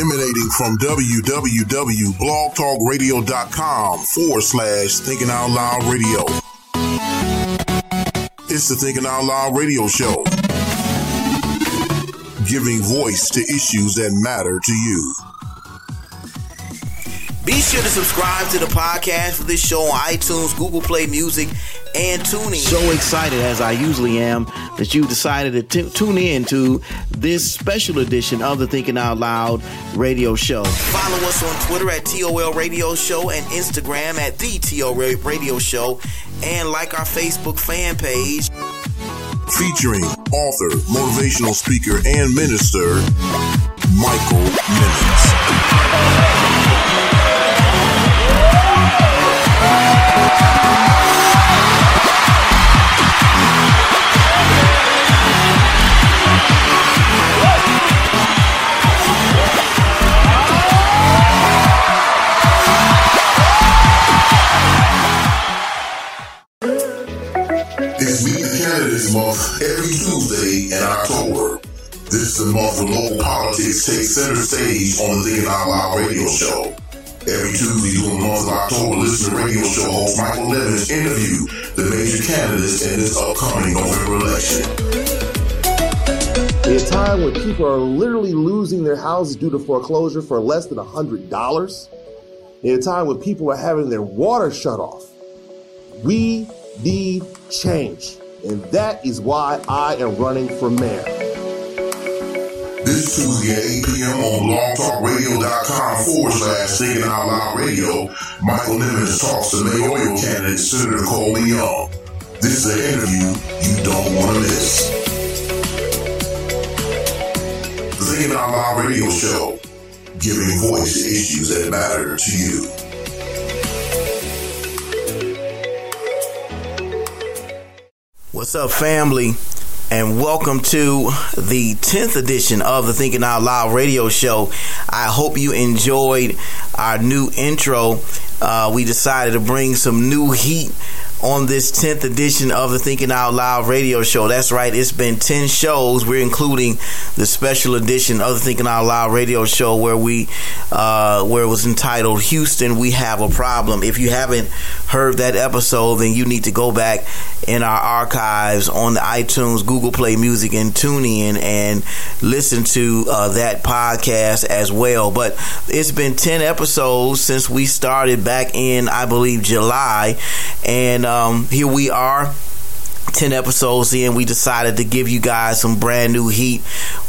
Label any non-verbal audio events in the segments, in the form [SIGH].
emanating from www.blogtalkradio.com forward slash thinking out loud radio. It's the Thinking Out Loud radio show, giving voice to issues that matter to you. Be sure to subscribe to the podcast for this show on iTunes, Google Play Music, and TuneIn. So excited as I usually am that you decided to t- tune in to this special edition of the Thinking Out Loud radio show. Follow us on Twitter at TOL Radio Show and Instagram at the TOL Radio Show, and like our Facebook fan page. Featuring author, motivational speaker, and minister, Michael Nimmons. Center stage on the Thinking Out Loud radio show. Every Tuesday during the month of October, listen to radio show host Michael Nimmons interview the major candidates in this upcoming November election. In a time when people are literally losing their houses due to foreclosure for less than $100, in a time when people are having their water shut off, we need change. And that is why I am running for mayor. This Tuesday at 8 p.m. on blogtalkradio.com forward slash thinking out loud radio, Michael Nimmons talks to mayoral candidate Senator Coleman Young. This is an interview you don't want to miss. The Thinking Out Loud radio show, giving voice to issues that matter to you. What's up, family? And welcome to the 10th edition of the Thinking Out Loud radio show. I hope you enjoyed our new intro. Uh, we decided to bring some new heat on this 10th edition of the Thinking Out Loud radio show. That's right, it's been 10 shows. We're including the special edition of the Thinking Out Loud radio show where we uh, where it was entitled Houston We Have a Problem. If you haven't heard that episode, then you need to go back in our archives on the iTunes, Google Play Music, and TuneIn and listen to uh, that podcast as well. But it's been 10 episodes since we started back in, I believe, July. And um, here we are. 10 episodes in, we decided to give you guys some brand new heat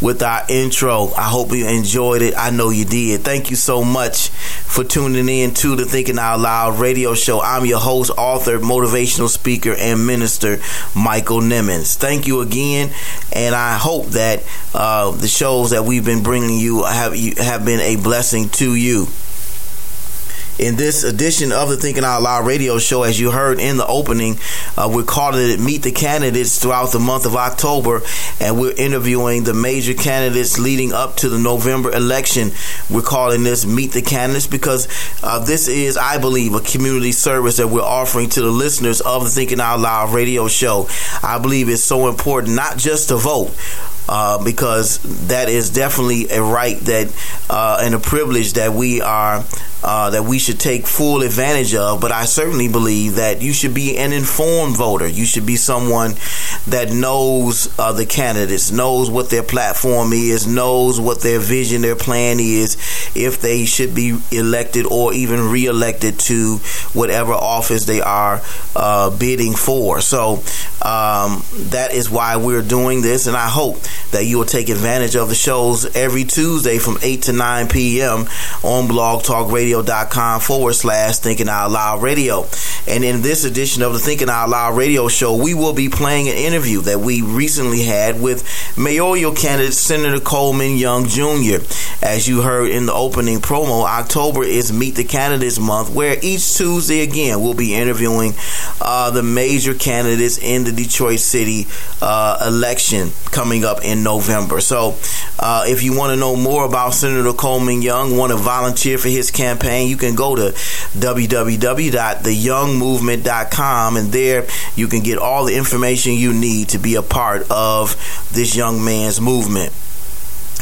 with our intro. I hope you enjoyed it. I know you did. Thank you so much for tuning in to the Thinking Out Loud radio show. I'm your host, author, motivational speaker, and minister, Michael Nimmons. Thank you again, and I hope that uh, the shows that we've been bringing you have, have been a blessing to you in this edition of the Thinking Out Loud radio show, as you heard in the opening, uh, we're calling it Meet the Candidates throughout the month of October, and we're interviewing the major candidates leading up to the November election. We're calling this Meet the Candidates because uh, this is, I believe, a community service that we're offering to the listeners of the Thinking Out Loud radio show. I believe it's so important not just to vote, uh, because that is definitely a right that uh, and a privilege that we are uh, that we should take full advantage of. But I certainly believe that you should be an informed voter. You should be someone that knows uh, the candidates, knows what their platform is, knows what their vision, their plan is, if they should be elected or even reelected to whatever office they are uh, bidding for. So um, that is why we're doing this, and I hope that you will take advantage of the shows every Tuesday from 8 to 9 p.m. on blogtalkradio.com forward slash Thinking Out Loud Radio. And in this edition of the Thinking Out Loud radio show, we will be playing an interview that we recently had with mayoral candidate Senator Coleman Young Jr. As you heard in the opening promo, October is Meet the Candidates Month, where each Tuesday again we'll be interviewing uh, the major candidates in the Detroit City uh, election coming up in November. So, uh, if you want to know more about Senator Coleman Young, want to volunteer for his campaign, you can go to www.theyoungmovement.com and there you can get all the information you need to be a part of this young man's movement.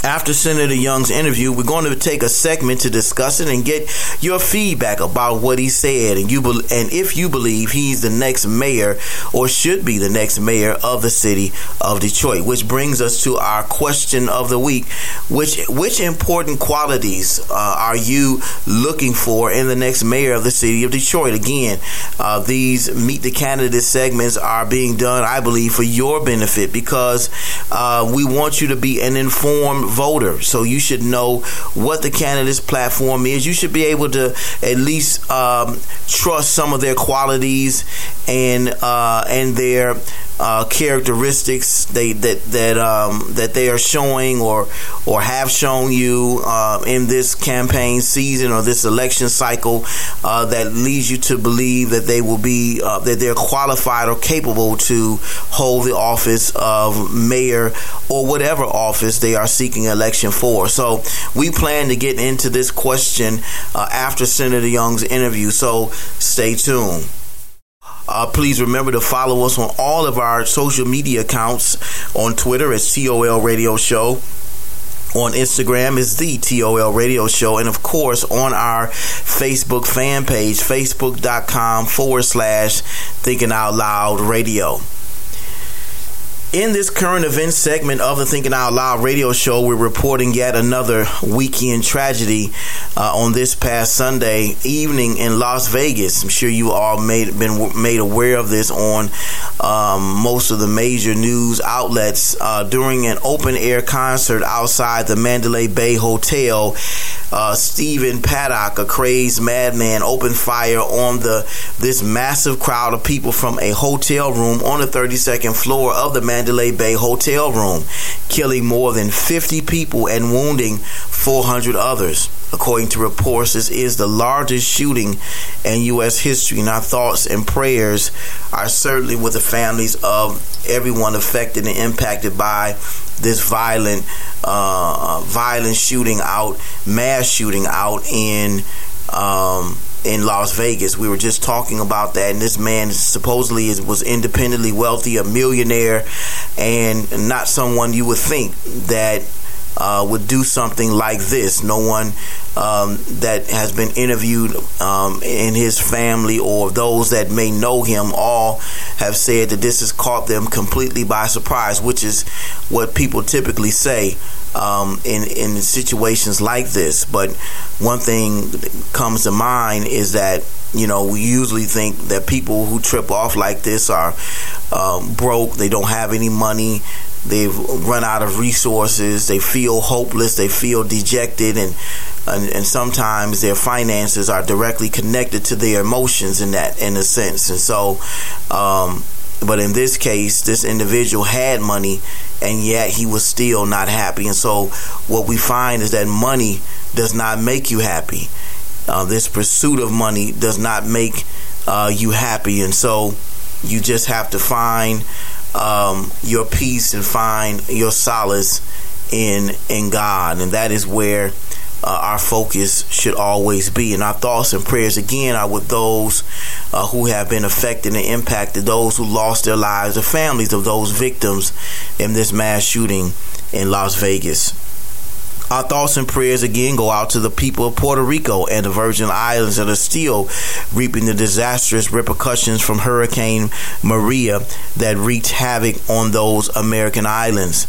After Senator Young's interview, we're going to take a segment to discuss it and get your feedback about what he said, and you be- and if you believe he's the next mayor or should be the next mayor of the city of Detroit. Which brings us to our question of the week: which which important qualities uh, are you looking for in the next mayor of the city of Detroit? Again, uh, these meet the candidate segments are being done, I believe, for your benefit because uh, we want you to be an informed voter. So you should know what the candidate's platform is. You should be able to at least um, trust some of their qualities and uh, and their uh, characteristics they that that um, that they are showing or or have shown you uh, in this campaign season or this election cycle uh, that leads you to believe that they will be uh, that they're qualified or capable to hold the office of mayor or whatever office they are seeking election for. So we plan to get into this question uh, after Senator Young's interview. So stay tuned. Uh, please remember to follow us on all of our social media accounts on Twitter at TOL Radio Show. On Instagram is the TOL Radio Show, and of course on our Facebook fan page, facebook.com forward slash Thinking Out Loud Radio. In this current events segment of the Thinking Out Loud radio show, we're reporting yet another weekend tragedy uh, on this past Sunday evening in Las Vegas. I'm sure you all made been made aware of this on um, most of the major news outlets uh, during an open air concert outside the Mandalay Bay Hotel. Uh, Stephen Paddock, a crazed madman, opened fire on the this massive crowd of people from a hotel room on the 32nd floor of the Mandalay Mandalay Bay hotel room, killing more than 50 people and wounding 400 others. According to reports, this is the largest shooting in U.S. history, and our thoughts and prayers are certainly with the families of everyone affected and impacted by this violent, uh, violent shooting out, mass shooting out in. Um, in Las Vegas. We were just talking about that, and this man supposedly is, was independently wealthy, a millionaire, and not someone you would think that uh, would do something like this. No one um, that has been interviewed um, in his family or those that may know him all have said that this has caught them completely by surprise, which is what people typically say um, in in situations like this. But one thing comes to mind is that you know we usually think that people who trip off like this are um, broke, they don't have any money, they've run out of resources, they feel hopeless, they feel dejected, and and, and, sometimes their finances are directly connected to their emotions in that in a sense. And so um, but in this case this individual had money and yet he was still not happy. And so what we find is that money does not make you happy. Uh, this pursuit of money does not make uh, you happy. And so you just have to find um, your peace and find your solace in in God and that is where uh, our focus should always be. And our thoughts and prayers again are with those uh, who have been affected and impacted, those who lost their lives, the families of those victims in this mass shooting in Las Vegas. Our thoughts and prayers again go out to the people of Puerto Rico and the Virgin Islands that are still reaping the disastrous repercussions from Hurricane Maria that wreaked havoc on those American islands.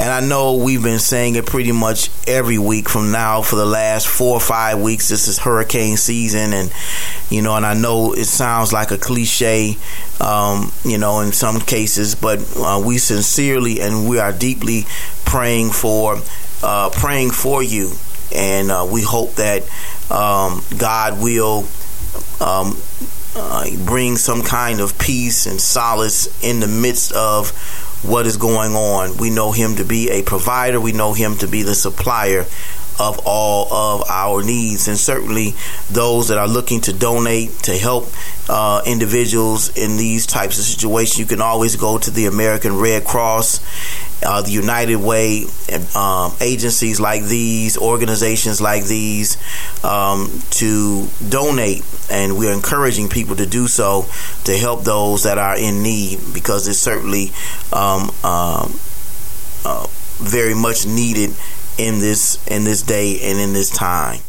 And I know we've been saying it pretty much every week from now for the last four or five weeks. This is hurricane season, and you know, and I know it sounds like a cliche, um, you know, in some cases, but uh, we sincerely and we are deeply praying for uh, praying for you, and uh, we hope that um, God will um, uh, bring some kind of peace and solace in the midst of what is going on. We know Him to be a provider. We know Him to be the supplier of all of our needs, and certainly those that are looking to donate to help uh, individuals in these types of situations. You can always go to the American Red Cross uh, the United Way, um, agencies like these, organizations like these, um, to donate, and we're encouraging people to do so to help those that are in need because it's certainly um, um uh, very much needed in this in this day and in this time.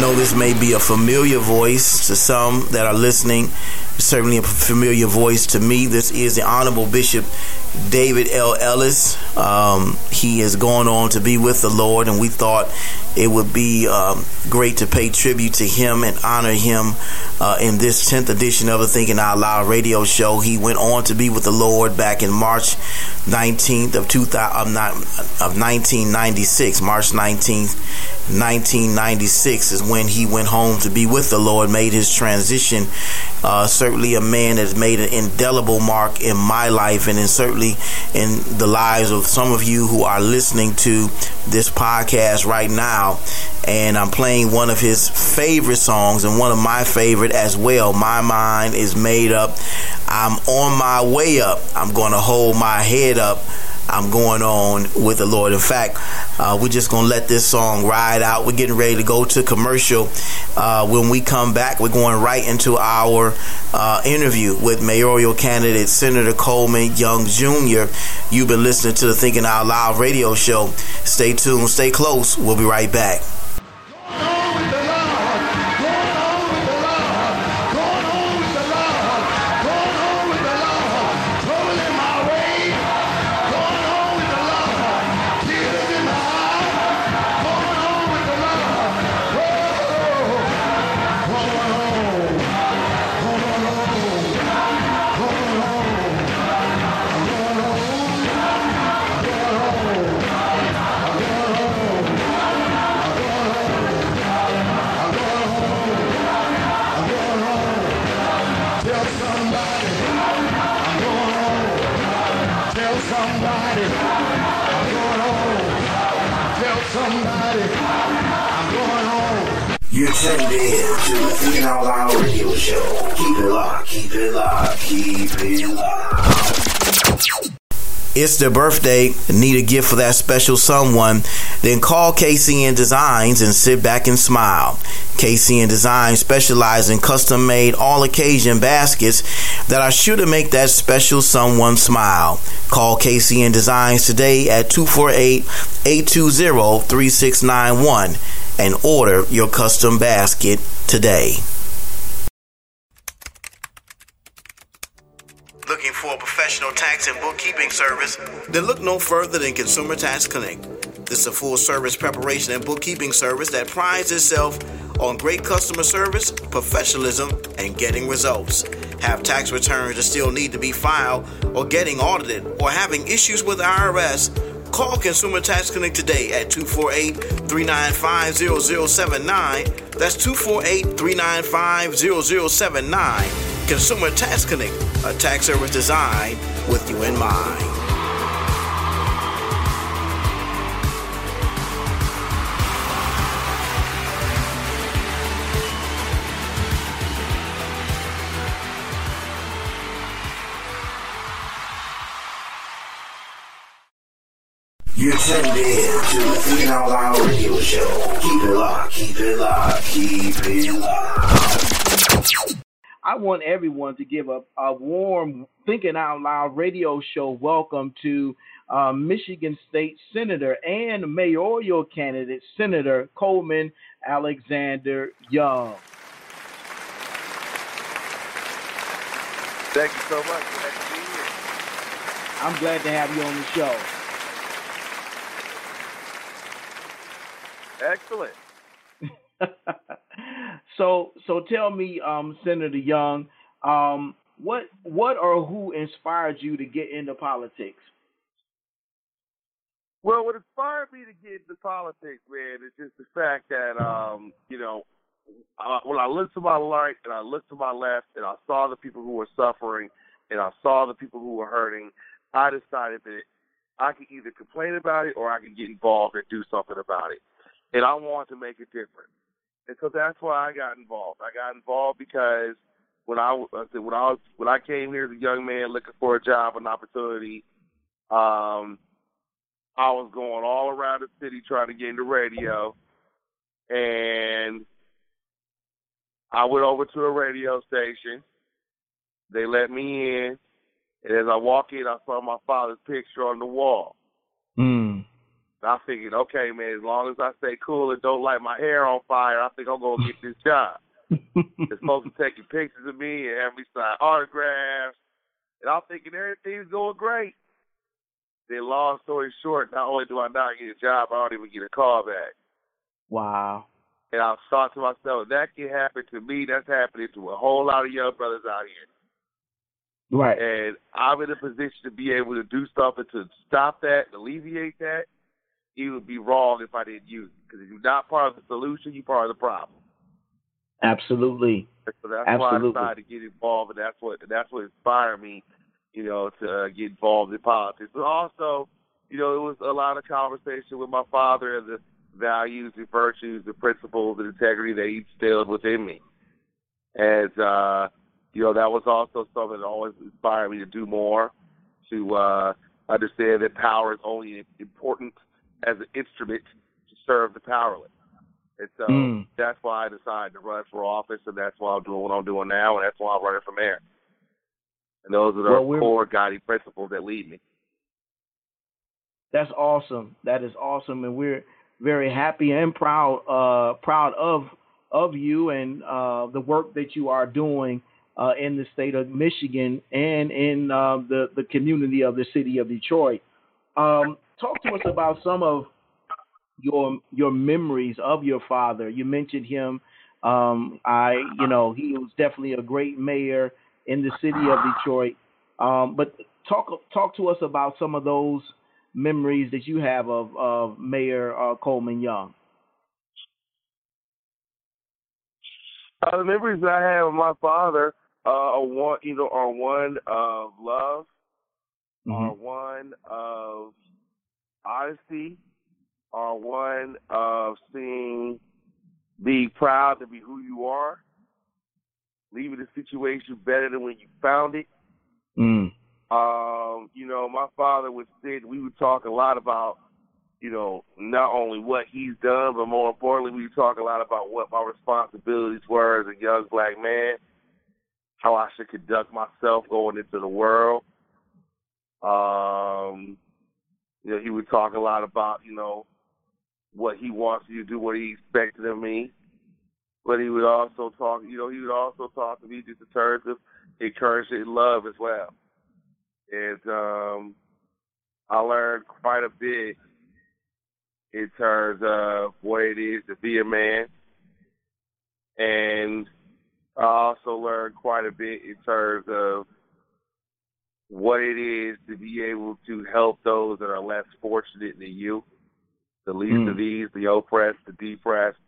Know this may be a familiar voice to some that are listening, certainly a familiar voice to me. This is the Honorable Bishop David L. Ellis. Um, he has gone on to be with the Lord, and we thought it would be um, great to pay tribute to him and honor him uh, in this 10th edition of the Thinking Out Loud radio show. He went on to be with the Lord back in March 19th of, 2000, of 1996. March 19th. 1996 is when he went home to be with the Lord, made his transition. Uh, certainly, a man that's made an indelible mark in my life and in certainly in the lives of some of you who are listening to this podcast right now. And I'm playing one of his favorite songs and one of my favorite as well. My mind is made up. I'm on my way up. I'm going to hold my head up. I'm going on with the Lord. In fact, uh, we're just going to let this song ride out. We're getting ready to go to commercial. Uh, when we come back, we're going right into our uh, interview with mayoral candidate Senator Coleman Young Jr. You've been listening to the Thinking Out Loud radio show. Stay tuned, stay close. We'll be right back. You're tuned in to the Out Loud radio show. Keep it locked, keep it locked, keep it locked. It's their birthday, need a gift for that special someone, then call KCN Designs and sit back and smile. KCN Designs specialize in custom made all occasion baskets that are sure to make that special someone smile. Call KCN Designs today at 248 820 3691 and order your custom basket today. Tax and bookkeeping service? Then look no further than Consumer Tax Connect. This is a full service preparation and bookkeeping service that prides itself on great customer service, professionalism, and getting results. Have tax returns that still need to be filed, or getting audited, or having issues with IRS? Call Consumer Tax Connect today at 248 395 0079. That's 248 395 0079. Consumer Tax Connect, a tax service designed with you in mind. You're tuned in to the Thinking Out Loud radio show. Keep it locked, keep it locked, keep it locked. I want everyone to give a, a warm Thinking Out Loud radio show welcome to uh, Michigan State Senator and mayoral candidate Senator Coleman Alexander Young. Thank you so much. Glad to be here. I'm glad to have you on the show. Excellent. [LAUGHS] so so tell me, um, Senator Young, Um, what what or who inspired you to get into politics? Well, what inspired me to get into politics, man, is just the fact that, um, you know, I, when I looked to my right and I looked to my left and I saw the people who were suffering and I saw the people who were hurting, I decided that I could either complain about it or I could get involved and do something about it. And I want to make a difference. And so that's why I got involved. I got involved because when I, when I was when I came here as a young man looking for a job an opportunity, um, I was going all around the city trying to get into radio, and I went over to a radio station. They let me in, and as I walk in, I saw my father's picture on the wall. Mm. I figured, okay, man, as long as I stay cool and don't light my hair on fire, I think I'm gonna get this job. the folks are taking pictures of me and having me sign autographs, and I'm thinking everything's going great. Then, long story short, not only do I not get a job, I don't even get a call back. Wow. And I thought to myself, that can happen to me. That's happening to a whole lot of young brothers out here. Right. And I'm in a position to be able to do something to stop that, alleviate that. It would be wrong if I didn't use it. Because if you're not part of the solution, you're part of the problem. Absolutely. So that's Absolutely. why I decided to get involved, and that's what that's what inspired me you know, to uh, get involved in politics. But also, you know, it was a lot of conversation with my father and the values and virtues, the principles and integrity that he instilled within me. And, uh, you know, that was also something that always inspired me to do more, to uh, understand that power is only important as an instrument to serve the powerless. And so Mm. that's why I decided to run for office, and that's why I'm doing what I'm doing now, and that's why I'm running for mayor. And those are the Well, core guiding principles that lead me. That's awesome. That is awesome, and we're very happy and proud uh, proud of of you and uh, the work that you are doing uh, in the state of Michigan and in uh, the the community of the city of Detroit. Um, talk to us about some of your your memories of your father. You mentioned him. Um, I, you know, he was definitely a great mayor in the city of Detroit. Um, but talk talk to us about some of those memories that you have of, of Mayor uh, Coleman Young. Uh, the memories that I have of my father uh, are one, you know, are one of love, are one of honesty, are one of seeing, being proud to be who you are, leaving the situation better than when you found it. Mm. Um, you know, my father would say we would talk a lot about, you know, not only what he's done, but more importantly, we would talk a lot about what my responsibilities were as a young black man, how I should conduct myself going into the world. Um, you know, he would talk a lot about, you know, what he wants you to do, what he expected of me. But he would also talk, you know, he would also talk to me just in terms of encouragement and love as well and um, I learned quite a bit in terms of what it is to be a man, and I also learned quite a bit in terms of what it is to be able to help those that are less fortunate than you, the least Mm. of these, the oppressed, the depressed,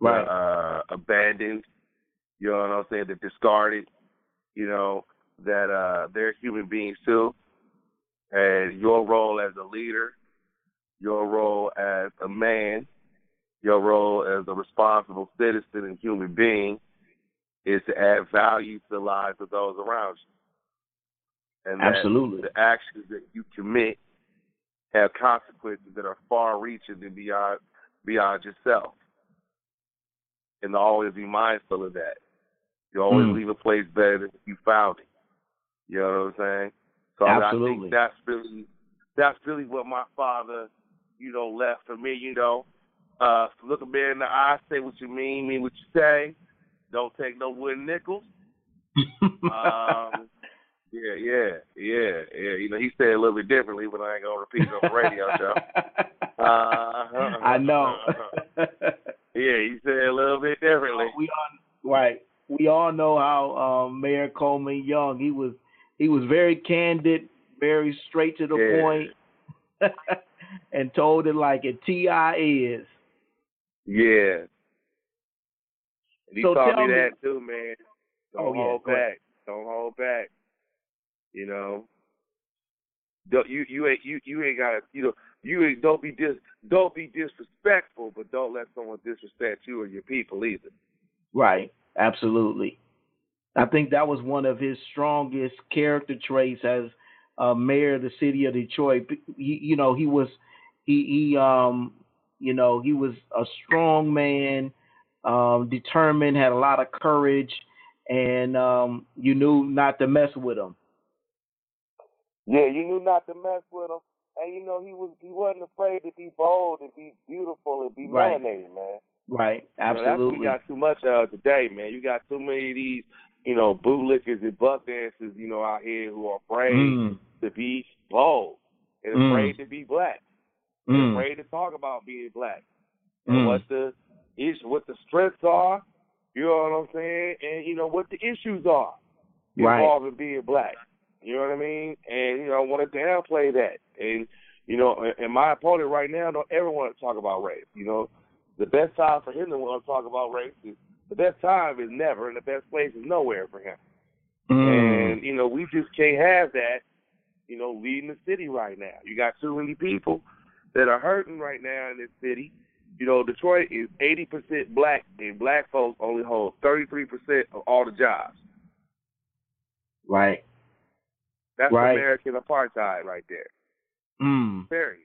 Right. uh, abandoned, you know what I'm saying, the discarded, you know, that uh, they're human beings too. And your role as a leader, your role as a man, your role as a responsible citizen and human being is to add value to the lives of those around you. And Absolutely. the actions that you commit have consequences that are far reaching and beyond beyond yourself. And always be mindful of that. You always Mm. leave a place better than you found it. You know what I'm saying? So I Absolutely. think that's really that's really what my father, you know, left for me, you know. Uh look a man in the eye, say what you mean, mean what you say. Don't take no wooden nickels. [LAUGHS] Um yeah, yeah, yeah, yeah. You know, he said it a little bit differently, but I ain't gonna repeat it on the radio show. [LAUGHS] Uh, I know. Yeah, he said it a little bit differently. we all right. We all know how um, Mayor Coleman Young. He was he was very candid, very straight to the Yeah. point, [LAUGHS] and told it like it Ti is. Yeah. And he So taught me me- that too, man. Don't Oh, hold ahead. back. Don't hold back. You know. Don't, you you ain't you you ain't gotta you know you ain't don't be dis don't be disrespectful, but don't let someone disrespect you or your people either. Right. Absolutely. I think that was one of his strongest character traits as uh, mayor of the city of Detroit. He, you know, he was he he um you know he was a strong man, um, determined, had a lot of courage, and um, you knew not to mess with him. Yeah, you knew not to mess with him, and you know he was he wasn't afraid to be bold and be beautiful and be Right. melanated, man. Right. You know, that's what Absolutely. we got too much of today, man. You got too many of these, you know, bootlickers and buck dancers, you know, out here who are afraid Mm, to be bold and Mm. afraid to be black, mm, afraid to talk about being black and mm. what the is what the strengths are. You know what I'm saying? And you know what the issues are Right. involved in being black. You know what I mean? And you know, I want to downplay that. And you know, and- and my opponent right now don't ever want to talk about race. You know, the best time for him to want to talk about race is the best time is never, and the best place is nowhere for him. Mm. And you know, we just can't have that. You know, leading the city right now. You got too many people that are hurting right now in this city. You know, Detroit is 80% black, and black folks only hold 33% of all the jobs. Right. That's Right. American apartheid right there. Mm. Period.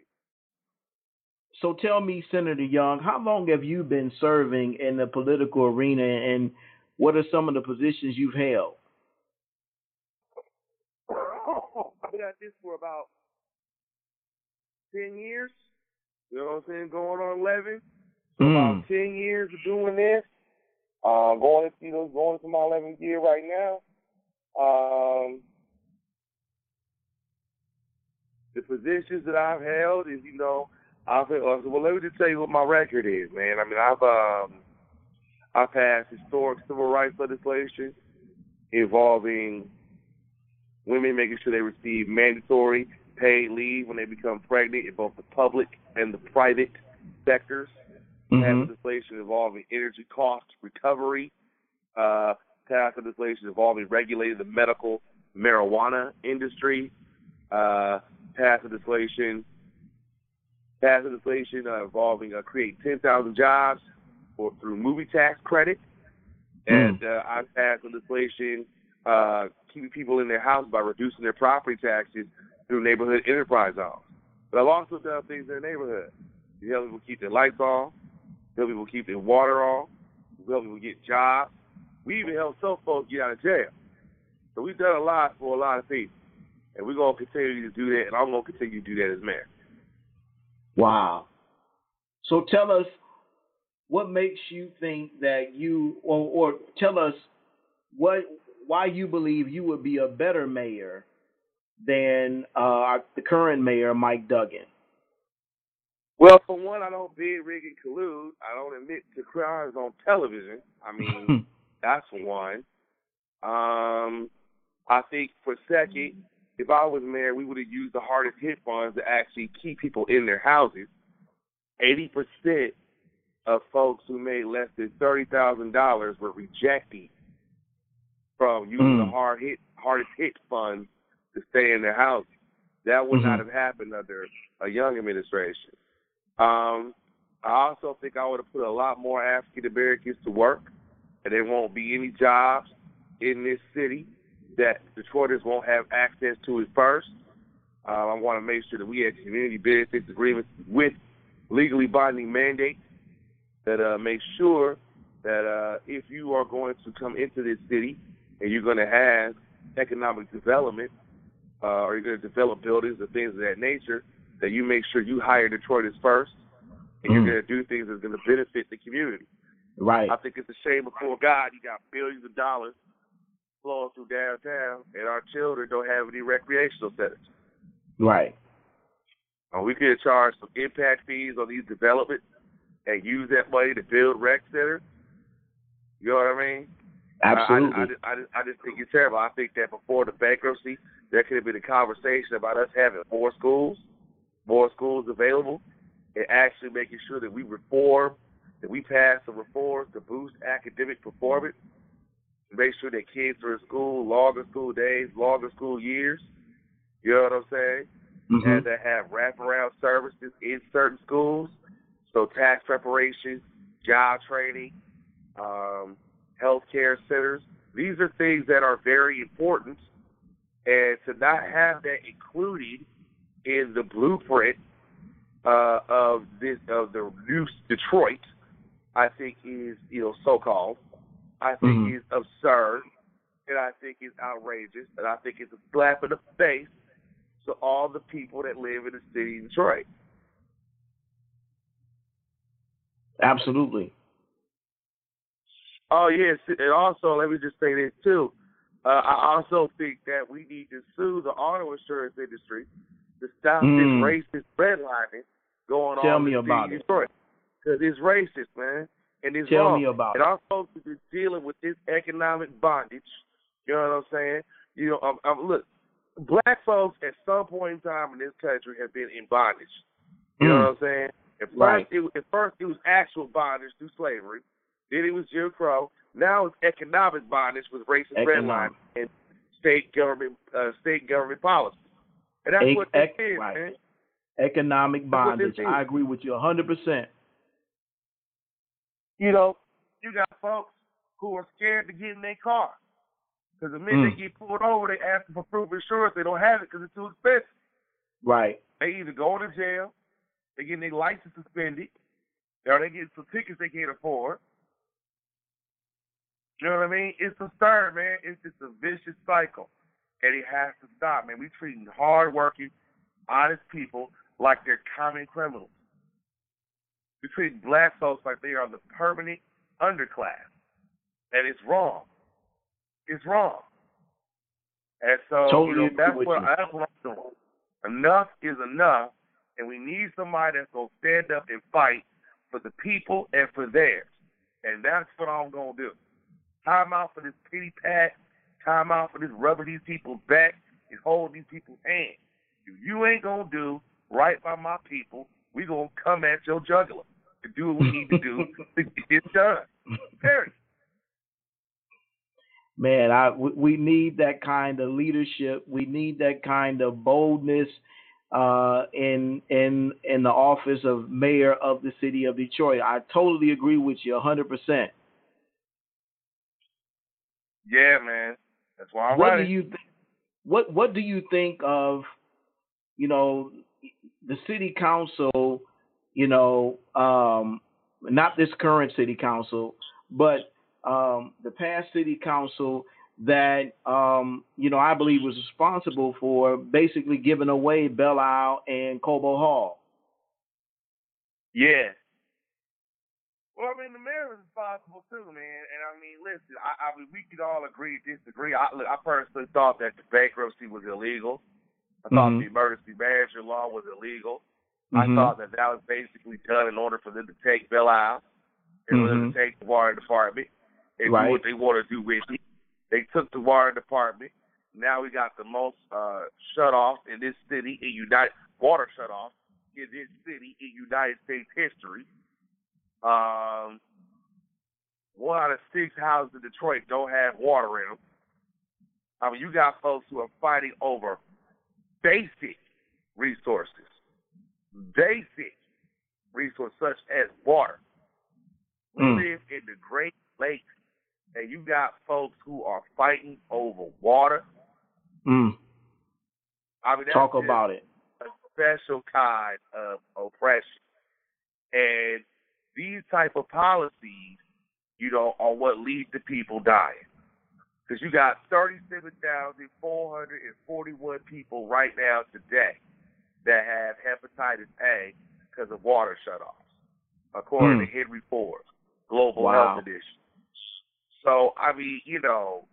So tell me, Senator Young, how long have you been serving in the political arena and what are some of the positions you've held? [LAUGHS] I've been at this for about 10 years. You know what I'm saying? Going on 11. So Mm. about 10 years of doing this. Uh, going, you know, going to my 11th year right now. Um, the positions that I've held is, you know, I've held, uh, well, let me just tell you what my record is, man. I mean, I've um, I passed historic civil rights legislation involving women making sure they receive mandatory paid leave when they become pregnant in both the public and the private sectors. Mhm. Passed legislation involving energy cost recovery. Uh, passed legislation involving regulating the medical marijuana industry. Uh, passed legislation. Passed legislation uh, involving uh, creating 10,000 jobs for, through movie tax credit. And uh, I passed legislation uh, keeping people in their house by reducing their property taxes through neighborhood enterprise zones. But I've also done things in their neighborhood. You help people keep their lights on, help people keep their water on, we help people get jobs. We even help some folks get out of jail. So we've done a lot for a lot of people. And we're going to continue to do that, and I'm going to continue to do that as mayor. Wow. So tell us what makes you think that you, or, or tell us what why you believe you would be a better mayor than uh, the current mayor, Mike Duggan. Well, for one, I don't bid, rig, and collude. I don't admit to crimes on television. I mean, [LAUGHS] that's one. Um, I think for second, if I was mayor, we would have used the hardest hit funds to actually keep people in their houses. Eighty percent of folks who made less than thirty thousand dollars were rejected from using the Mm. hard hit hardest hit funds to stay in their houses. That would not Mhm. have happened under a young administration. Um, I also think I would have put a lot more African Americans to work, and there won't be any jobs in this city that Detroiters won't have access to it first. Uh, I want to make sure that we have community benefits agreements with legally binding mandates that uh, make sure that uh, if you are going to come into this city and you're going to have economic development uh, or you're going to develop buildings or things of that nature, that you make sure you hire Detroiters first and Mm. you're going to do things that's going to benefit the community. Right. I think it's a shame before God you got billions of dollars flowing through downtown and our children don't have any recreational centers. Right. And we could charge some impact fees on these developments and use that money to build rec centers. You know what I mean? Absolutely. I, I, I, I just think it's terrible. I think that before the bankruptcy, there could have been a conversation about us having more schools, more schools available, and actually making sure that we reform, that we pass some reforms to boost academic performance, make sure that kids are in school longer school days, longer school years. You know what I'm saying? Mm-hmm. And to have wraparound services in certain schools, so tax preparation, job training, um, healthcare centers. These are things that are very important, and to not have that included in the blueprint uh, of this of the new Detroit, I think is you know so called. I think Mhm. is absurd, and I think is outrageous, and I think it's a slap in the face to all the people that live in the city of Detroit. Absolutely. Oh yes, and also let me just say this too. Uh, I also think that we need to sue the auto insurance industry to stop Mm. this racist redlining going Tell on me in about it. Detroit. Because it's racist, man, and it's Tell wrong. me about it. and our folks have been dealing with this economic bondage. You know what I'm saying? You know, um, um, look, black folks at some point in time in this country have been in bondage. You know Mm. what I'm saying? At first, Right. it, was- at first it was actual bondage through slavery. Then it was Jim Crow. Now it's economic bondage with racist redlining and state government uh, state government policy. And that's Ec- what this ec- is, right. man. Economic That's bondage. I agree with you 100%. You know, you got folks who are scared to get in their car. Because the minute Mm. they get pulled over, they ask for proof of insurance. They don't have it because it's too expensive. Right. They either go to jail, they get their license suspended, or they get some tickets they can't afford. You know what I mean? It's a absurd, man. It's just a vicious cycle. And it has to stop, man. We treating hardworking, honest people like they're common criminals. We treat black folks like they are the permanent underclass. And it's wrong. It's wrong. And so Totally you know, that's what you. that's what I'm doing. Enough is enough, and we need somebody that's gonna stand up and fight for the people and for theirs. And that's what I'm gonna do. Time out for this pity pat, time out for this rubbing these people's back and holding these people's hands. If you ain't gonna do right by my people, we gonna come at your jugular to do what we need to do to get done. Period. Man, I we, need that kind of leadership. We need that kind of boldness uh, in in in the office of mayor of the city of Detroit. I totally agree with you 100%. Yeah, man. That's why I'm what do you think? What What do you think of, you know, the city council? You know, um, not this current city council, but um, the past city council that um, you know I believe was responsible for basically giving away Belle Isle and Cobo Hall. Yeah. Well, I mean, the mayor is responsible too, man. And I mean, listen, I, I mean, we could all agree, disagree. I, look, I personally thought that the bankruptcy was illegal. I thought Mhm. the emergency manager law was illegal. I Mhm. thought that that was basically done in order for them to take Belle Isle, in order Mhm. to take the water department and Right. do what they want to do with it. They took the water department. Now we got the most uh, shut off in this city in United water shut off in this city in United States history. Um, one out of six houses in Detroit don't have water in them. I mean, you got folks who are fighting over basic resources, basic resources such as water. We Mm. live in the Great Lakes, and you got folks who are fighting over water. Mm. I mean, Talk about it. a special kind of oppression. And these type of policies, you know, are what lead to people dying. Because you got 37,441 people right now today that have hepatitis A because of water shutoffs, according Hmm. to Henry Ford, Global Wow. Health Edition. So, I mean, you know,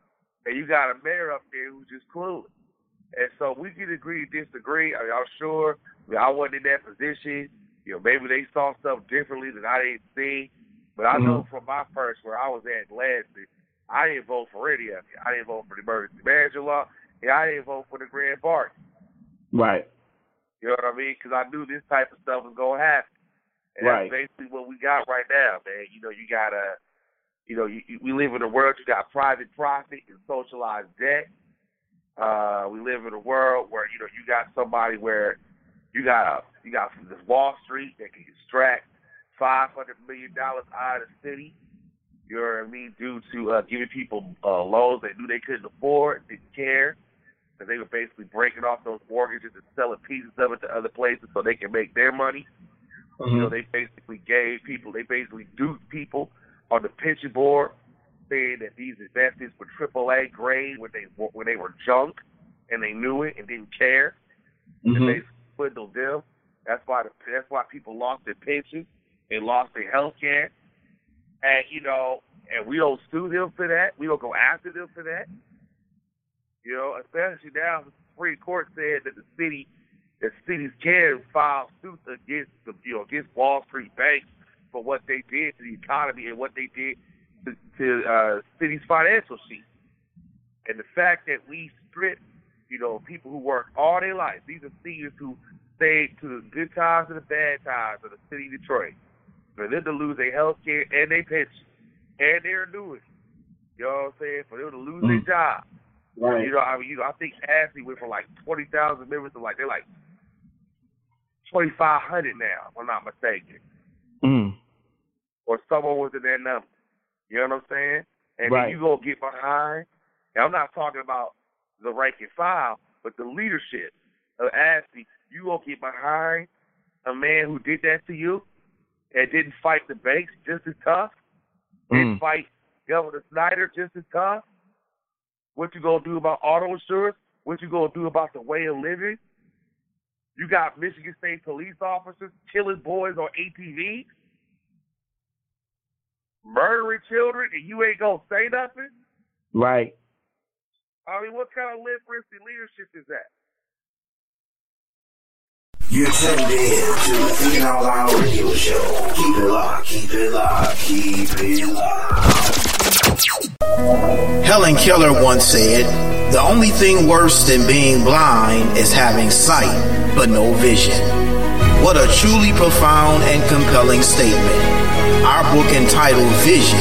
and you got a mayor up there who's just clueless. And so we can agree disagree. I mean, I'm sure I, mean, I wasn't in that position. You know, maybe they saw stuff differently that I didn't see. But I know from my first where I was at Lansing, I didn't vote for any of it. I didn't vote for the emergency manager law. And I didn't vote for the grand bargain. Right. You know what I mean? Because I knew this type of stuff was to happen. And right. that's basically what we got right now, man. You know, you got a, you know, you, you, we live in a world you got private profit and socialized debt. Uh, we live in a world where you know you got somebody where you got a you got this Wall Street that can extract five hundred million dollars out of the city. You know what I mean? Due to uh, giving people uh, loans they knew they couldn't afford, didn't care, and they were basically breaking off those mortgages and selling pieces of it to other places so they can make their money. Mm-hmm. You know, they basically gave people, they basically duped people on the pension board, saying that these investments were AAA grade when they when they were junk, and they knew it and didn't care. Mm-hmm. And they swindled them. That's why the, that's why people lost their pensions, they lost their health care, and you know, and we don't sue them for that. We don't go after them for that. You know, especially now the Supreme Court said that the city, that cities can file suits against the, you know, against Wall Street banks for what they did to the economy and what they did to, to uh, cities' financial sheets. And the fact that we strip, you know, people who work all their life, these are seniors who stayed to the good times and the bad times of the city of Detroit, for them to lose their health care and their pension and their annuity. You know what I'm saying? For them to lose Mm. their job. Right. You know, I mean, you know, I think Ashley went from like twenty thousand members to like they're like twenty five hundred now, if I'm not mistaken. Mm. Or someone was in that number. You know what I'm saying? And Right. then you go get behind and I'm not talking about the rank and file, but the leadership of Ashley, you gonna get behind a man who did that to you and didn't fight the banks just as tough, didn't Mm. fight Governor Snyder just as tough. What you gonna do about auto insurance? What you gonna do about the way of living? You got Michigan State police officers killing boys on ATVs, murdering children, and you ain't gonna say nothing. Right. I mean, what kind of liberty leadership is that? You're tuned in to the Thinking Out Loud radio show. Keep it locked, keep it locked, keep it locked. Helen Keller once said, The only thing worse than being blind is having sight but no vision. What a truly profound and compelling statement. Our book entitled Vision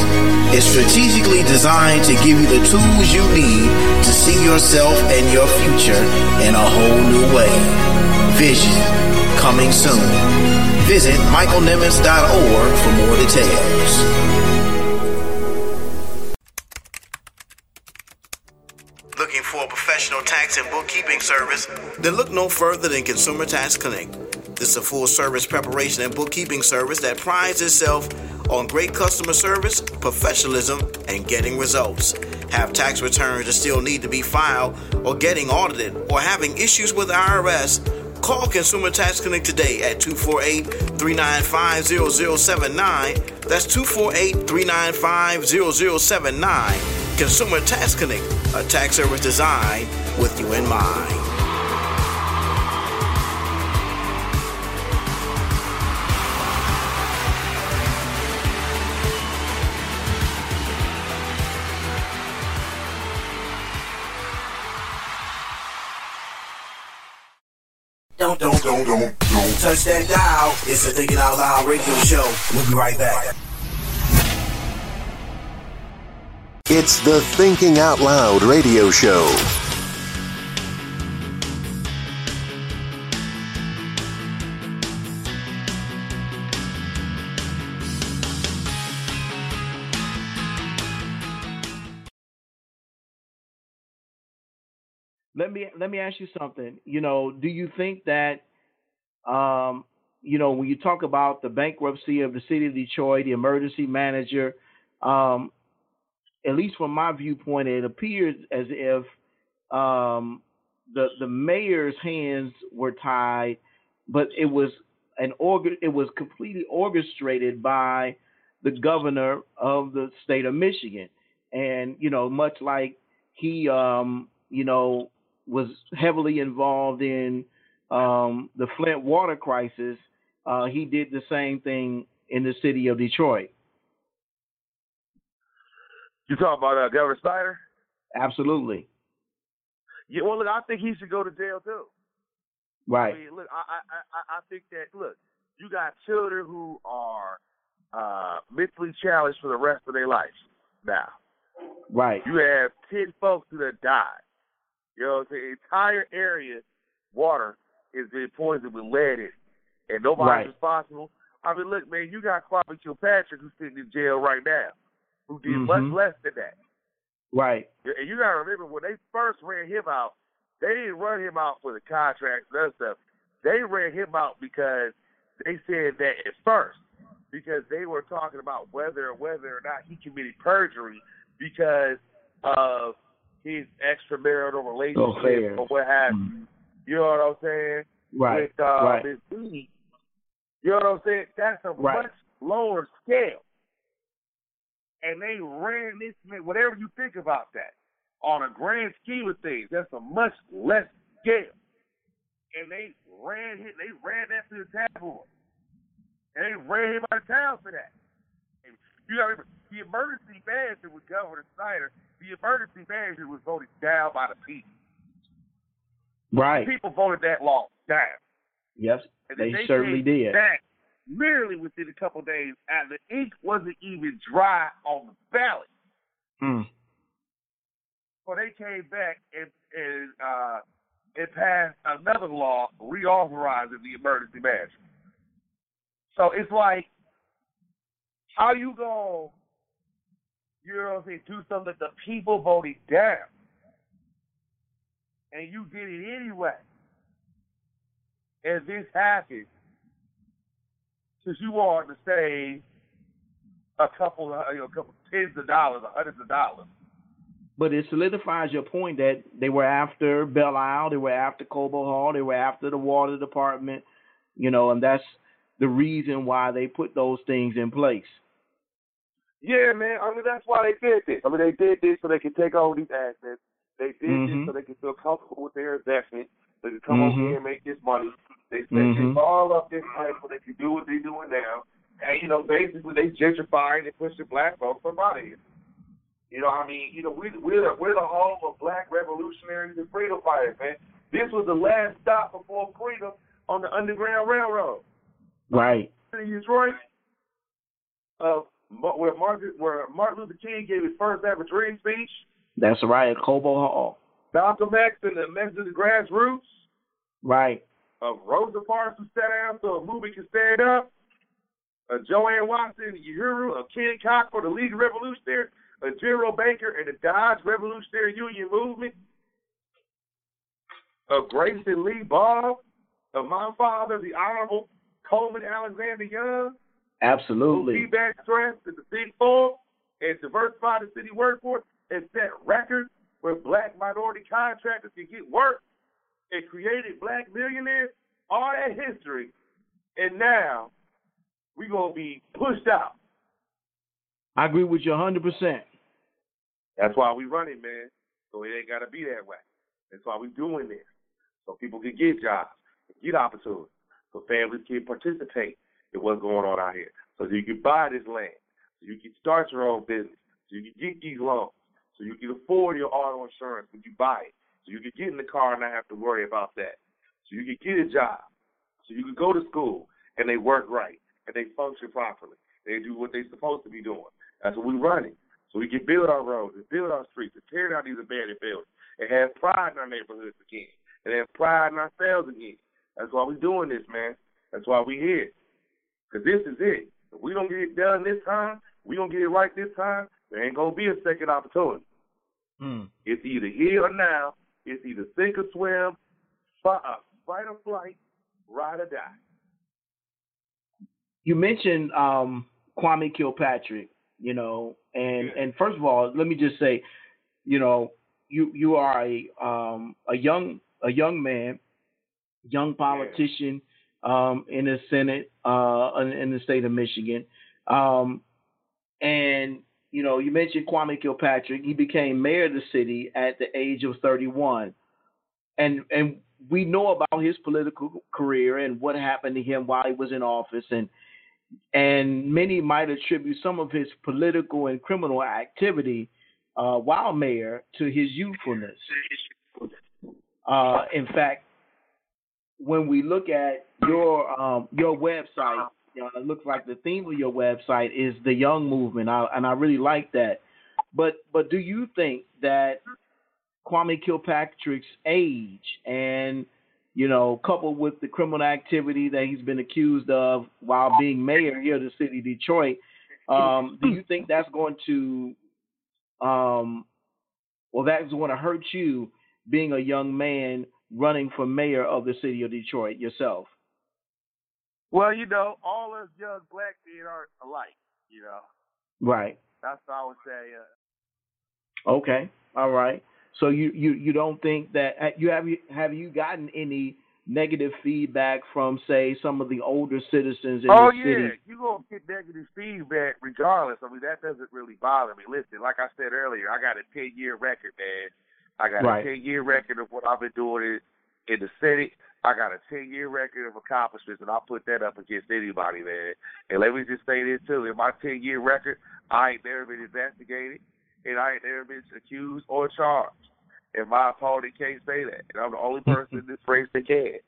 is strategically designed to give you the tools you need to see yourself and your future in a whole new way. Vision, coming soon. Visit michaelnimmons.org for more details. Professional tax and bookkeeping service? Then look no further than Consumer Tax Connect. This is a full service preparation and bookkeeping service that prides itself on great customer service, professionalism, and getting results. Have tax returns that still need to be filed, or getting audited, or having issues with IRS? Call Consumer Tax Connect today at 248 395 0079. That's 248 395 0079. Consumer Tax Connect, a tax service designed with you in mind. Don't, don't, don't, don't, don't touch that dial. It's the Thinking Out Loud radio show. We'll be right back. It's the Thinking Out Loud radio show. let me let me ask you something. You know, do you think that um, you know, when you talk about the bankruptcy of the city of Detroit, the emergency manager, um, at least from my viewpoint, it appears as if um, the the mayor's hands were tied, but it was an org- it was completely orchestrated by the governor of the state of Michigan, and you know, much like he um, you know was heavily involved in um, the Flint water crisis, uh, he did the same thing in the city of Detroit. You talking about uh, Governor Snyder? Absolutely. Yeah, well, look, I think he should go to jail too. Right. I mean, look, I, I, I, I think that look, you got children who are uh, mentally challenged for the rest of their life now. Right. You have ten folks who have died. You know, the entire area water is being poisoned with lead in it, and nobody's Right. responsible. I mean, look, man, you got Kwame Kilpatrick who's sitting in jail right now, who did Mhm. much less than that. Right. And you gotta remember when they first ran him out, they didn't run him out for the contracts and other stuff. They ran him out because they said that at first, because they were talking about whether or whether or not he committed perjury because of his extramarital relationship Affairs. or what have you. Mhm. You know what I'm saying? Right. With uh, right. You know what I'm saying? That's a Right. much lower scale. And they ran this whatever you think about that, on a grand scheme of things, that's a much less scale. And they ran him, they ran that to the tabloid. And they ran him out of town for that. And you gotta remember, the emergency manager with Governor Snyder, the emergency manager was voted down by the people. Right. People voted that law down. Yes. And They certainly did. That merely within a couple days, and the ink wasn't even dry on the ballot. Mm. So they came back and and uh, it passed another law reauthorizing the emergency management. So it's like, how you gonna, you know what I'm saying, do something that the people voted down, and you did it anyway, and this happened because you wanted to save a couple, of, you know, a couple tens of dollars, or hundreds of dollars. But it solidifies your point that they were after Belle Isle, they were after Cobo Hall, they were after the water department, you know, and that's the reason why they put those things in place. Yeah, man. I mean, that's why they did this. I mean, they did this so they could take all these assets. They did Mhm. this so they could feel comfortable with their investment. They could come over Mhm. here and make this money. They Mhm. this all up this time so they could do what they're doing now. And, you know, basically they gentrifying and pushing black folks from out of here. You know, I mean, you know, we, we're, the, we're the home of black revolutionaries and freedom fighters, man. This was the last stop before freedom on the Underground Railroad Right. in Detroit, uh, where Martin, where Martin Luther King gave his first ever dream speech. That's right, Cobo Hall. Malcolm X and the message of the grassroots. Right. Uh, Rosa Parks who sat down so a movie can stand up. Uh, JoAnn Watson, Uhuru, uh, Ken Cock for the League of Revolutionaries, uh, General Baker and the Dodge Revolutionary Union Movement. Uh, Grace Lee Boggs, uh, my father, the Honorable Coleman Alexander Young. Absolutely. Who stress to the city form and diversify the city workforce and set records where black minority contractors can get work and created black millionaires, all that history. And now we're going to be pushed out. I agree with you 100%. That's why we running, man. So it ain't got to be that way. That's why we doing this. So people can get jobs, get opportunities, so families can participate in what's going on out here. So you can buy this land, so you can start your own business, so you can get these loans, so you can afford your auto insurance when you buy it, so you can get in the car and not have to worry about that, so you can get a job, so you can go to school and they work right and they function properly. They do what they're supposed to be doing. That's what we're running. So we can build our roads and build our streets and tear down these abandoned buildings and have pride in our neighborhoods again and have pride in ourselves again. That's why we're doing this, man. That's why we're here. Because this is it. If we don't get it done this time, we don't get it right this time, there ain't going to be a second opportunity. Mm. It's either here or now. It's either sink or swim, fight, uh, fight or flight, ride or die. You mentioned um, Kwame Kilpatrick, you know, and Yeah. and first of all, let me just say, you know, you you are a um, a young a young man, young politician um, in the Senate uh, in, in the state of Michigan, um, and you know, you mentioned Kwame Kilpatrick. He became mayor of the city at the age of 31, and and we know about his political career and what happened to him while he was in office, and and many might attribute some of his political and criminal activity uh, while mayor to his youthfulness. Uh, in fact, when we look at your um, your website, uh, it looks like the theme of your website is the young movement, I, and I really like that. But but do you think that Kwame Kilpatrick's age and you know, coupled with the criminal activity that he's been accused of while being mayor here of the city of Detroit, um, do you think that's going to, um, well, that's going to hurt you being a young man running for mayor of the city of Detroit yourself? Well, you know, all us young black men aren't alike, you know. Right. That's what I would say. Uh, okay. All right. So you, you, you don't think that you have you have you gotten any negative feedback from say some of the older citizens in oh, the yeah. city? you gonna get negative feedback regardless. I mean that doesn't really bother me. Listen, like I said earlier, I got a ten year record, man. I got Right. a ten year record of what I've been doing in, in the city. I got a ten year record of accomplishments and I'll put that up against anybody, man. And let me just say this too. In my ten year record, I ain't never been investigated and I ain't never been accused or charged. And my opponent can't say that. And I'm the only person in this race that can.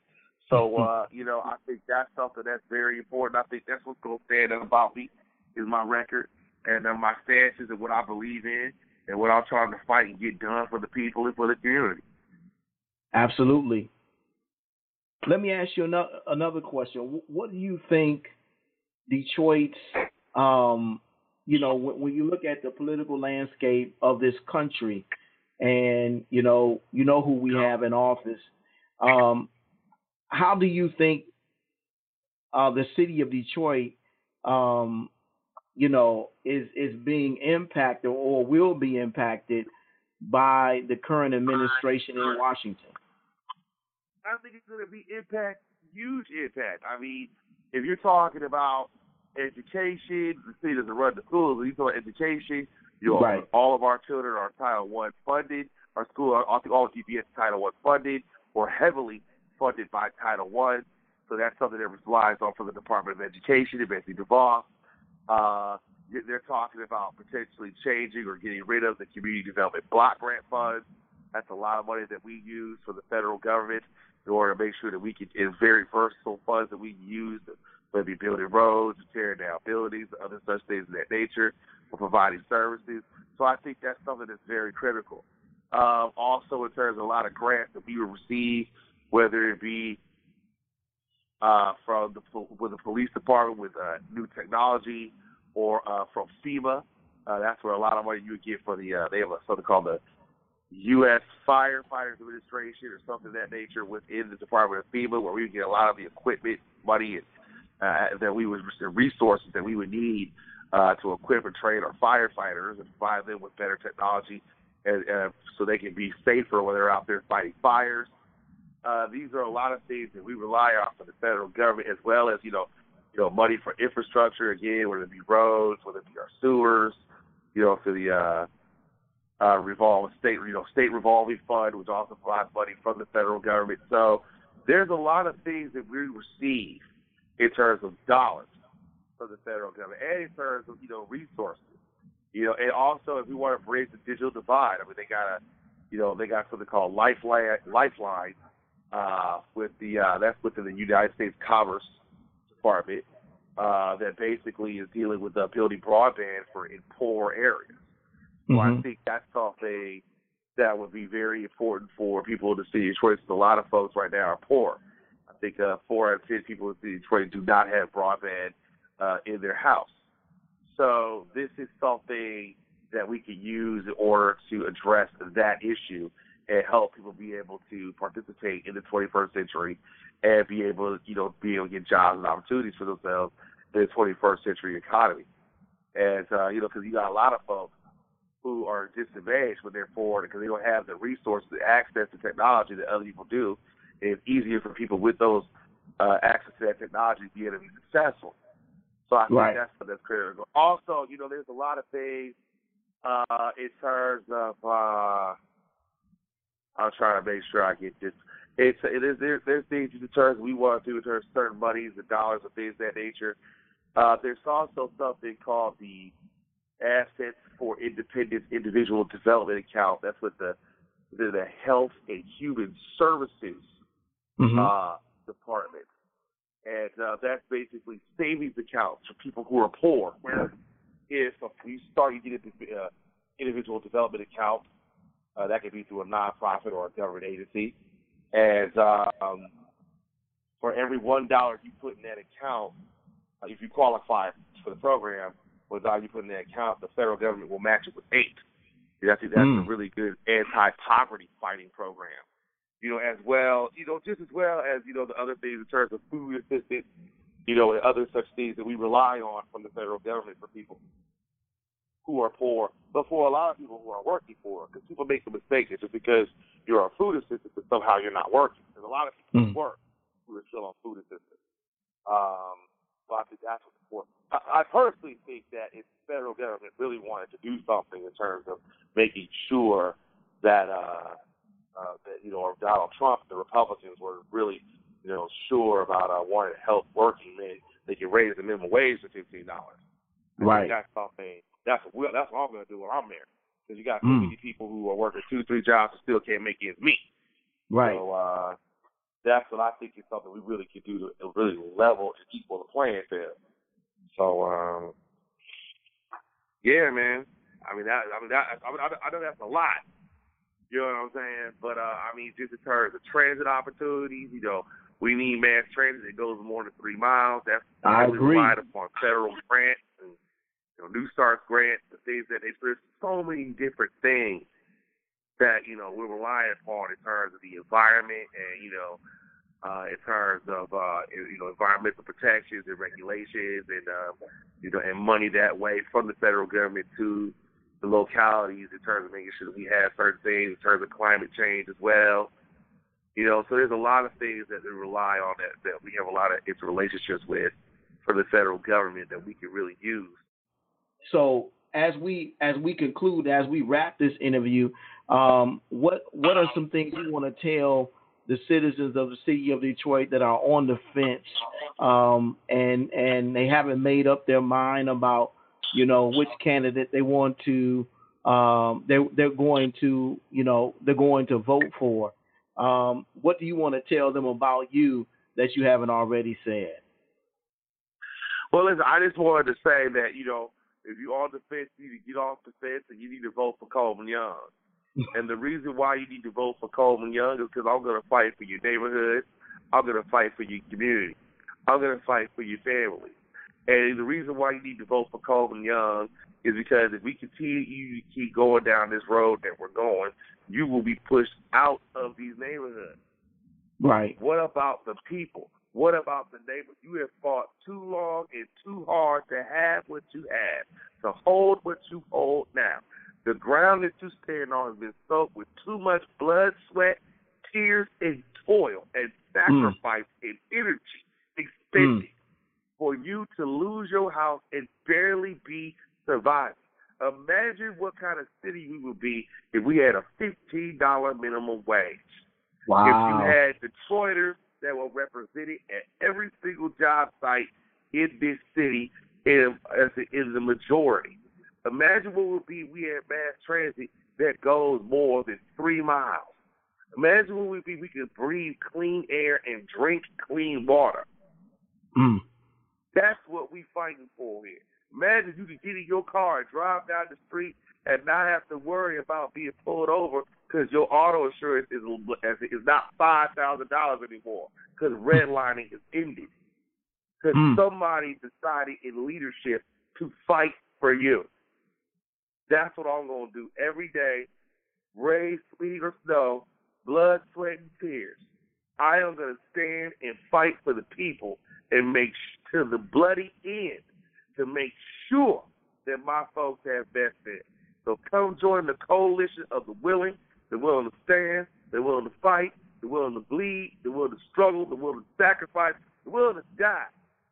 So, uh, you know, I think that's something that's very important. I think that's what's going to stand out about me is my record and uh, my stances and what I believe in and what I'm trying to fight and get done for the people and for the community. Absolutely. Let me ask you another another question. What do you think Detroit's, um, you know, when, when you look at the political landscape of this country, and you know, you know who we have in office, um, how do you think uh, the city of Detroit, um, you know, is is being impacted or will be impacted by the current administration in Washington? I think it's going to be impact, huge impact. I mean, if you're talking about education, the city doesn't run the schools. If you're talking about education, you know, Right. all of our children are Title One funded. Our school, I think all of DPS Title One funded or heavily funded by Title One. So that's something that relies on for the Department of Education and Betsy DeVos. Uh, they're talking about potentially changing or getting rid of the Community Development Block Grant Funds. That's a lot of money that we use for the federal government in order to make sure that we can, in very versatile funds that we use, whether it be building roads, tearing down buildings, other such things of that nature, or providing services. So I think that's something that's very critical. Um, also, in terms of a lot of grants that we receive, whether it be uh, from the with the police department with uh, new technology, or uh, from FEMA. Uh, that's where a lot of money you get for the uh, they have a, something called the U.S. Firefighters Administration or something of that nature within the Department of FEMA, where we would get a lot of the equipment, money, uh, that we would resources that we would need uh, to equip and train our firefighters and provide them with better technology, and uh, so they can be safer when they're out there fighting fires. Uh, these are a lot of things that we rely on from the federal government, as well as you know, you know, money for infrastructure again, whether it be roads, whether it be our sewers, you know, for the uh, uh, revolving state, you know, state revolving fund, which also provides money from the federal government. So there's a lot of things that we receive in terms of dollars from the federal government, and in terms of you know resources. You know, and also if we want to bridge the digital divide, I mean, they got a, you know, they got something called Lifeline, Lifeline, uh, with the uh, that's within the United States Commerce Department, uh, that basically is dealing with uh, building broadband for in poor areas. So I think that's something that would be very important for people in the city of A lot of folks right now are poor. I think uh, four out of ten people in the city of Detroit do not have broadband uh, in their house. So this is something that we could use in order to address that issue and help people be able to participate in the 21st century and be able, to, you know, be able to get jobs and opportunities for themselves in the 21st century economy. And uh, you know, because you got a lot of folks who are disadvantaged when they're poor because they don't have the resources, the access to technology that other people do. It's easier for people with those uh, access to that technology to be able to be successful. So I think Right. that's that's critical. Also, you know, there's a lot of things uh, in terms of. Uh, I'm trying to make sure I get this. It's it is there, there's things in terms we want to do in terms of certain monies and dollars and things of that nature. Uh, there's also something called the assets for independent individual development account. That's what the the, the Health and Human Services mm-hmm. uh, Department, and uh, that's basically savings accounts for people who are poor. Where if you start, you get an uh, individual development account. Uh, that could be through a nonprofit or a government agency, and um, for every one dollar you put in that account, uh, if you qualify for the program, for the dollar you put in that account, the federal government will match it with eight. I think that's mm. a really good anti-poverty fighting program. You know, as well, you know, just as well as you know the other things in terms of food assistance, you know, and other such things that we rely on from the federal government for people who are poor, but for a lot of people who are working poor, because people make the mistake that just because you're on food assistance that somehow you're not working. There's a lot of people mm. who work who are still on food assistance. Um, so I think that's what's important. I, I personally think that if the federal government really wanted to do something in terms of making sure that uh, uh, that you know Donald Trump, the Republicans were really you know sure about uh, wanting to help working men, they could raise the minimum wage to fifteen dollars. Right. That's something that's what that's what I'm going to do when I'm there. Because you got so mm. many people who are working two, three jobs and still can't make ends meet. Right. So uh, that's what I think is something we really could do to really level and equal the playing field. So, um, yeah, man. I mean, that, I mean, that, I, mean, I know that's a lot. You know what I'm saying? But uh, I mean, just in terms of transit opportunities, you know, we need mass transit that goes more than three miles. That's I agree. relied upon federal grants and you know, New Start grant, the things that they there's so many different things that you know we're relying upon in terms of the environment and you know uh, in terms of uh, you know environmental protections and regulations and uh, you know and money that way from the federal government to the localities in terms of making sure that we have certain things in terms of climate change as well. You know, so there's a lot of things that we rely on that, that we have a lot of interrelationships with for the federal government that we can really use so as we as we conclude, as we wrap this interview, um, what what are some things you want to tell the citizens of the city of Detroit that are on the fence um, and and they haven't made up their mind about you know which candidate they want to um, they they're going to you know they're going to vote for. Um, what do you want to tell them about you that you haven't already said? Well, listen, I just wanted to say that you know if you're on the fence, you need to get off the fence and you need to vote for Coleman Young. And the reason why you need to vote for Coleman Young is because I'm going to fight for your neighborhood. I'm going to fight for your community. I'm going to fight for your family. And the reason why you need to vote for Coleman Young is because if we continue to keep going down this road that we're going, you will be pushed out of these neighborhoods. Right. What about the people? What about the neighbors? You have fought too long and too hard to have what you have, to hold what you hold now. The ground that you stand on has been soaked with too much blood, sweat, tears, and toil, and sacrifice mm. and energy expended mm. for you to lose your house and barely be surviving. Imagine what kind of city we would be if we had a $15 minimum wage. Wow. If you had Detroiters that were represented at every single job site in this city in, as in the majority. Imagine what would be we had mass transit that goes more than three miles. Imagine what would be we could breathe clean air and drink clean water. Mm. That's what we fighting for here. Imagine you could get in your car and drive down the street and not have to worry about being pulled over because your auto insurance is is not five thousand dollars anymore because redlining is ended because mm. somebody decided in leadership to fight for you. That's what I'm gonna do every day, rain, sleet or snow, blood, sweat, and tears. I am gonna stand and fight for the people and make to the bloody end to make sure that my folks have fit. So come join the coalition of the willing they're willing to stand. They're willing to fight. They're willing to bleed. They're willing to struggle. They're willing to sacrifice. They're willing to die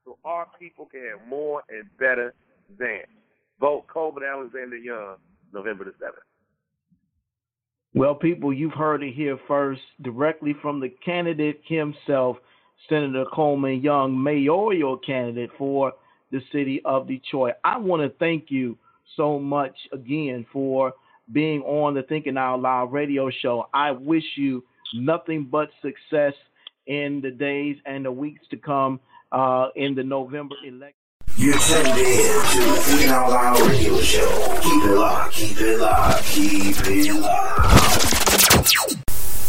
so our people can have more and better than. Vote Coleman Alexander Young, November the 7th. Well, people, you've heard it here first, directly from the candidate himself, Senator Coleman Young, mayoral candidate for the city of Detroit. I want to thank you so much again for being on the Thinking Out Loud radio show. I wish you nothing but success in the days and the weeks to come uh, in the November election. You're tuned in to the Out Loud radio show. Keep it locked, keep it locked, keep it locked.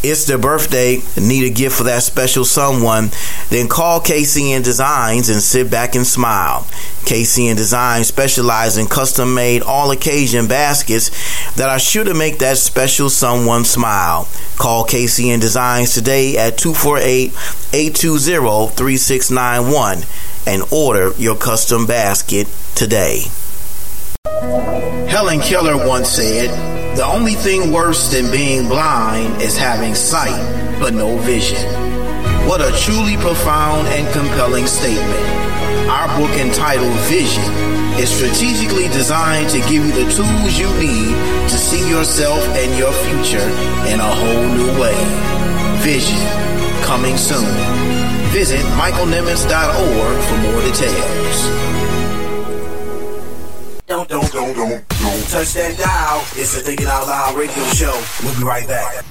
It's their birthday, need a gift for that special someone, then call KCN Designs and sit back and smile. KCN Designs specialize in custom made all occasion baskets that are sure to make that special someone smile. Call KCN Designs today at 248 820 3691 and order your custom basket today. Helen Keller once said, The only thing worse than being blind is having sight but no vision. What a truly profound and compelling statement. Our book entitled Vision is strategically designed to give you the tools you need to see yourself and your future in a whole new way. Vision, coming soon. Visit michaelnimmons.org for more details. Don't, don't, don't, don't, don't touch that dial. It's the Thinking Out Loud radio show. We'll be right back.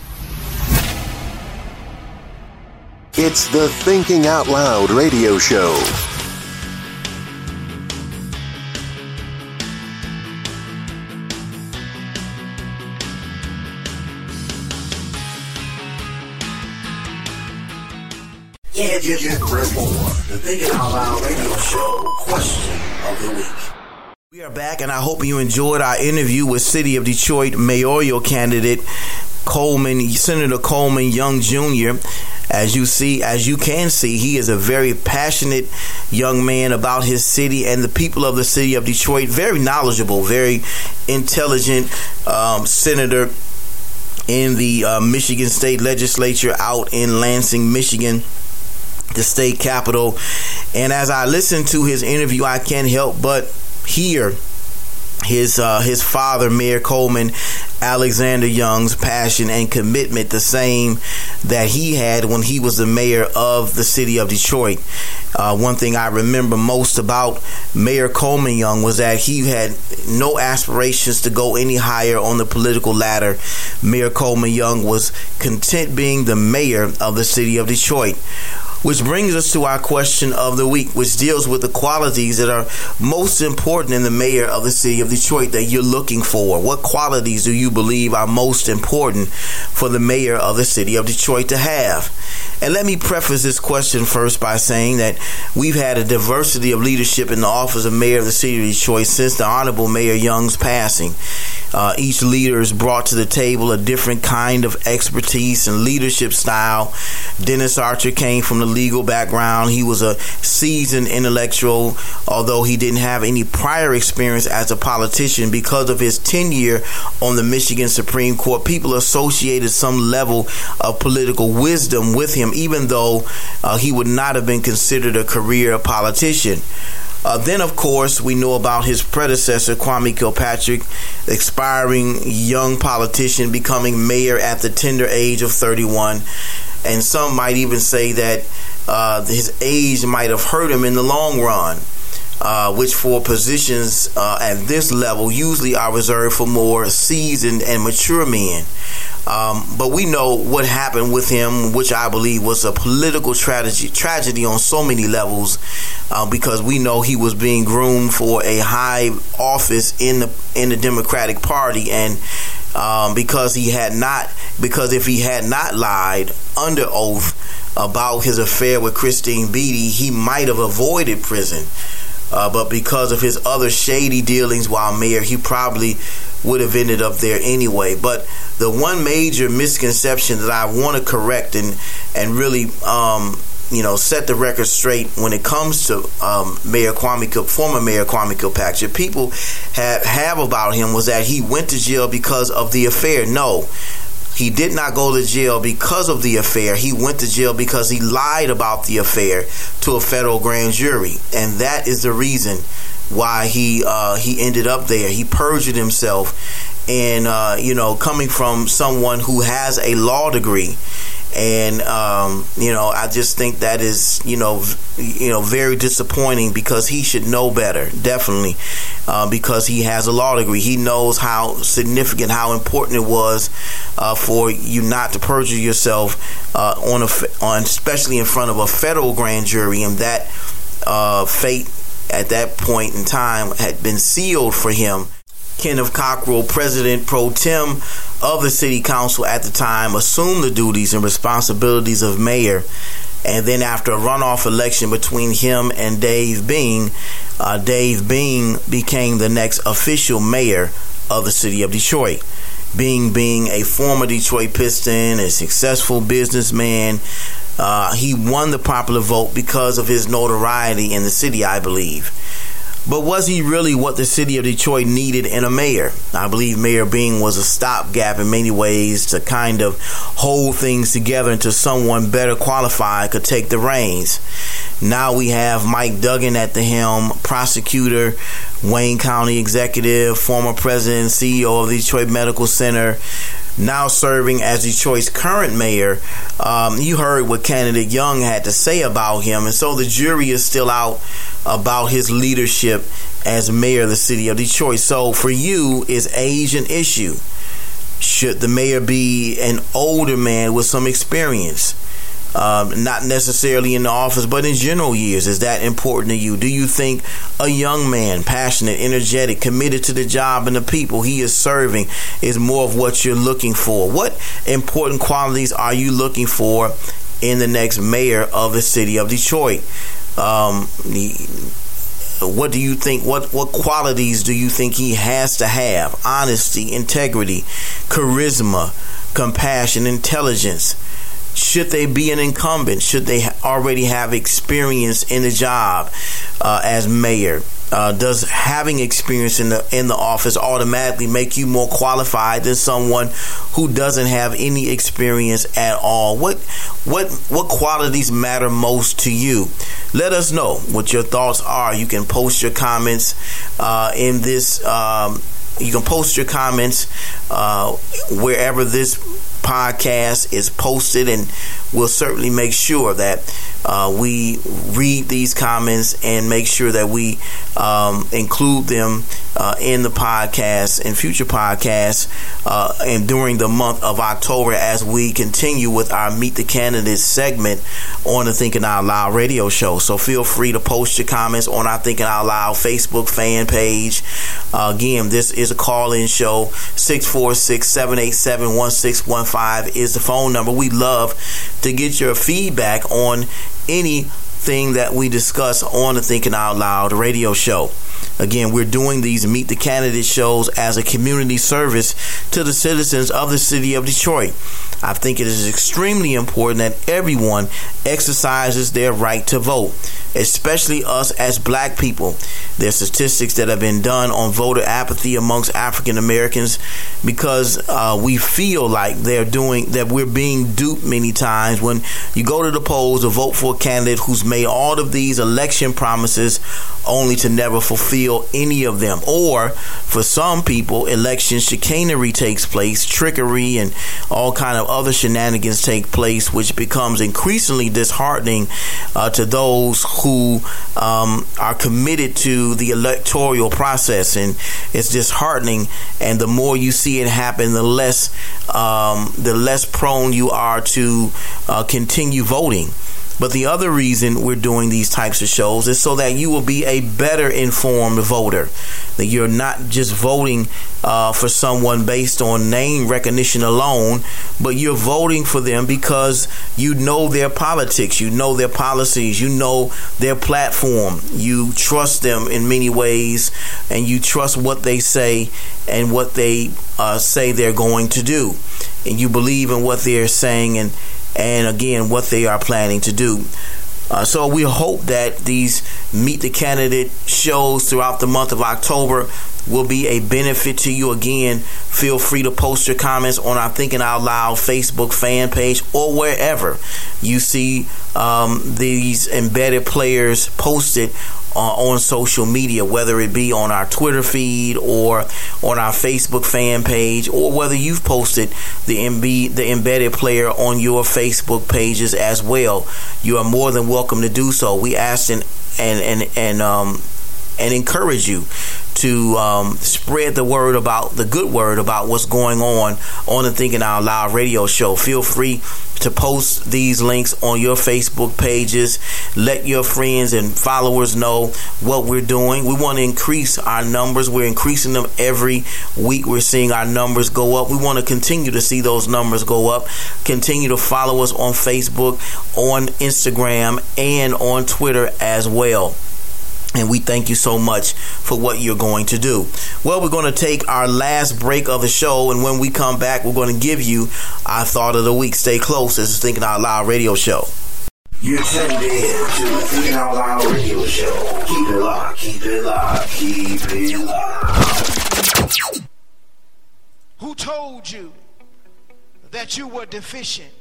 It's the Thinking Out Loud radio show. Yeah, Greg Moore. The Thinking Out Loud radio show. Question of the week. We are back, and I hope you enjoyed our interview with City of Detroit mayoral candidate Coleman, Senator Coleman Young Jr. As you see, as you can see, he is a very passionate young man about his city and the people of the city of Detroit. Very knowledgeable, very intelligent um, senator in the uh, Michigan State Legislature out in Lansing, Michigan the state capital. And as I listen to his interview, I can't help but hear his uh, his father, Mayor Coleman, Alexander Young's passion and commitment, the same that he had when he was the mayor of the city of Detroit. Uh, one thing I remember most about Mayor Coleman Young was that he had no aspirations to go any higher on the political ladder. Mayor Coleman Young was content being the mayor of the city of Detroit. Which brings us to our question of the week, which deals with the qualities that are most important in the mayor of the city of Detroit that you're looking for. What qualities do you believe are most important for the mayor of the city of Detroit to have? And let me preface this question first by saying that we've had a diversity of leadership in the office of mayor of the city of Detroit since the Honorable Mayor Young's passing. Uh, each leader has brought to the table a different kind of expertise and leadership style. Dennis Archer came from the legal background. He was a seasoned intellectual, although he didn't have any prior experience as a politician because of his tenure on the Supreme Court. People associated some level of political wisdom with him, even though uh, he would not have been considered a career politician. Uh, then, of course, we know about his predecessor, Kwame Kilpatrick, expiring young politician, becoming mayor at the tender age of 31. And some might even say that uh, his age might have hurt him in the long run. Uh, which for positions uh, at this level usually are reserved for more seasoned and mature men. Um, but we know what happened with him, which I believe was a political tragedy, tragedy on so many levels, uh, because we know he was being groomed for a high office in the in the Democratic Party, and um, because he had not, because if he had not lied under oath about his affair with Christine Beatty, he might have avoided prison. Uh, but because of his other shady dealings while mayor, he probably would have ended up there anyway. But the one major misconception that I want to correct and and really um, you know set the record straight when it comes to um, Mayor Kwame former Mayor Kwame Kilpatrick, people have have about him was that he went to jail because of the affair. No. He did not go to jail because of the affair. He went to jail because he lied about the affair to a federal grand jury, and that is the reason why he uh, he ended up there. He perjured himself, and uh, you know, coming from someone who has a law degree and um, you know I just think that is you know you know very disappointing because he should know better definitely uh, because he has a law degree. He knows how significant how important it was uh, for you not to perjure yourself uh, on a on especially in front of a federal grand jury and that uh, fate at that point in time had been sealed for him Kenneth Cockrel, president pro tem of the city council at the time, assumed the duties and responsibilities of mayor. And then, after a runoff election between him and Dave Bing, uh, Dave Bing became the next official mayor of the city of Detroit. Bing being a former Detroit Piston, a successful businessman, uh, he won the popular vote because of his notoriety in the city, I believe. But was he really what the city of Detroit needed in a mayor? I believe Mayor Bing was a stopgap in many ways to kind of hold things together until someone better qualified could take the reins. Now we have Mike Duggan at the helm, prosecutor, Wayne County executive, former president CEO of the Detroit Medical Center, now serving as Detroit's current mayor. Um, you heard what candidate Young had to say about him, and so the jury is still out about his leadership as mayor of the city of Detroit. So for you, is age an issue? Should the mayor be an older man with some experience? Um, not necessarily in the office, but in general years. Is that important to you? Do you think a young man, passionate, energetic, committed to the job and the people he is serving, is more of what you're looking for? What important qualities are you looking for in the next mayor of the city of Detroit? Um, what do you think? What what qualities do you think he has to have? Honesty, integrity, charisma, compassion, intelligence. Should they be an incumbent? Should they already have experience in the job uh, as mayor? Uh, does having experience in the in the office automatically make you more qualified than someone who doesn't have any experience at all? What what what qualities matter most to you? Let us know what your thoughts are. You can post your comments uh, in this. Um, you can post your comments uh, wherever this podcast is posted, and we'll certainly make sure that uh, we read these comments and make sure that we um, include them uh, in the podcast and future podcasts uh, and during the month of October as we continue with our Meet the Candidates segment on the Thinking Out Loud radio show. So feel free to post your comments on our Thinking Out Loud Facebook fan page. Again, this is a call in show. 646 787 1615 is the phone number. We love to get your feedback on anything that we discuss on the Thinking Out Loud radio show. Again, we're doing these Meet the Candidate shows as a community service to the citizens of the city of Detroit. I think it is extremely important that everyone exercises their right to vote, especially us as black people. There's statistics that have been done on voter apathy amongst African Americans because uh, we feel like they're doing that we're being duped many times when you go to the polls to vote for a candidate who's made all of these election promises only to never fulfill any of them. Or for some people, election chicanery takes place, trickery and all kind of other shenanigans take place, which becomes increasingly disheartening uh, to those who um, are committed to the electoral process. And it's disheartening. And the more you see it happen, the less um, the less prone you are to uh, continue voting. But the other reason we're doing these types of shows is so that you will be a better informed voter. That you're not just voting uh, for someone based on name recognition alone, but you're voting for them because you know their politics, you know their policies, you know their platform, you trust them in many ways, and you trust what they say and what they uh, say they're going to do. And you believe in what they're saying and and again what they are planning to do. Uh, so we hope that these meet the candidate shows throughout the month of October will be a benefit to you. Again, feel free to post your comments on our Thinking Out Loud Facebook fan page or wherever you see um, these embedded players posted uh, on social media, whether it be on our Twitter feed or on our Facebook fan page, or whether you've posted the MB, the embedded player on your Facebook pages as well. You are more than welcome to do so. We ask and and and and um and encourage you to um, spread the word about the good word about what's going on on the Thinking Out Loud radio show. Feel free to post these links on your Facebook pages. Let your friends and followers know what we're doing. We want to increase our numbers. We're increasing them every week. We're seeing our numbers go up. We want to continue to see those numbers go up. Continue to follow us on Facebook, on Instagram, and on Twitter as well. And we thank you so much for what you're going to do. Well, we're going to take our last break of the show, and when we come back, we're going to give you our thought of the week. Stay close. This is Thinking Out Loud Radio Show. You're tuned in to the Thinking Out Loud Radio Show. Keep it locked, keep it locked, keep it locked. Who told you that you were deficient?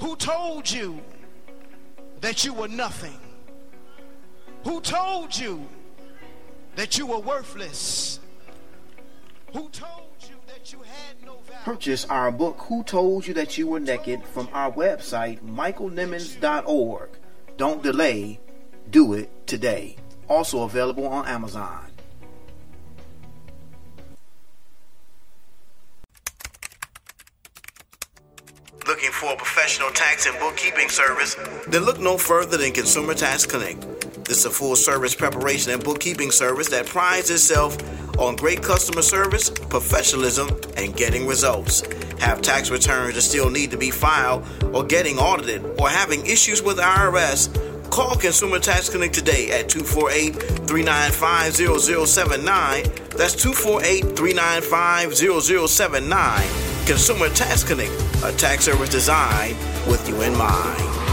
Who told you that you were nothing? Who told you that you were worthless? Who told you that you had no value? Purchase our book, Who Told You That You Were Naked, from our website, michaelnimmons.org. Don't delay, do it today. Also available on Amazon. Looking for a professional tax and bookkeeping service? Then look no further than Consumer Tax Connect. This is a full service preparation and bookkeeping service that prides itself on great customer service, professionalism, and getting results. Have tax returns that still need to be filed, or getting audited, or having issues with IRS? Call Consumer Tax Connect today at 248 395 0079. That's 248 395 0079. Consumer Tax Connect, a tax service designed with you in mind.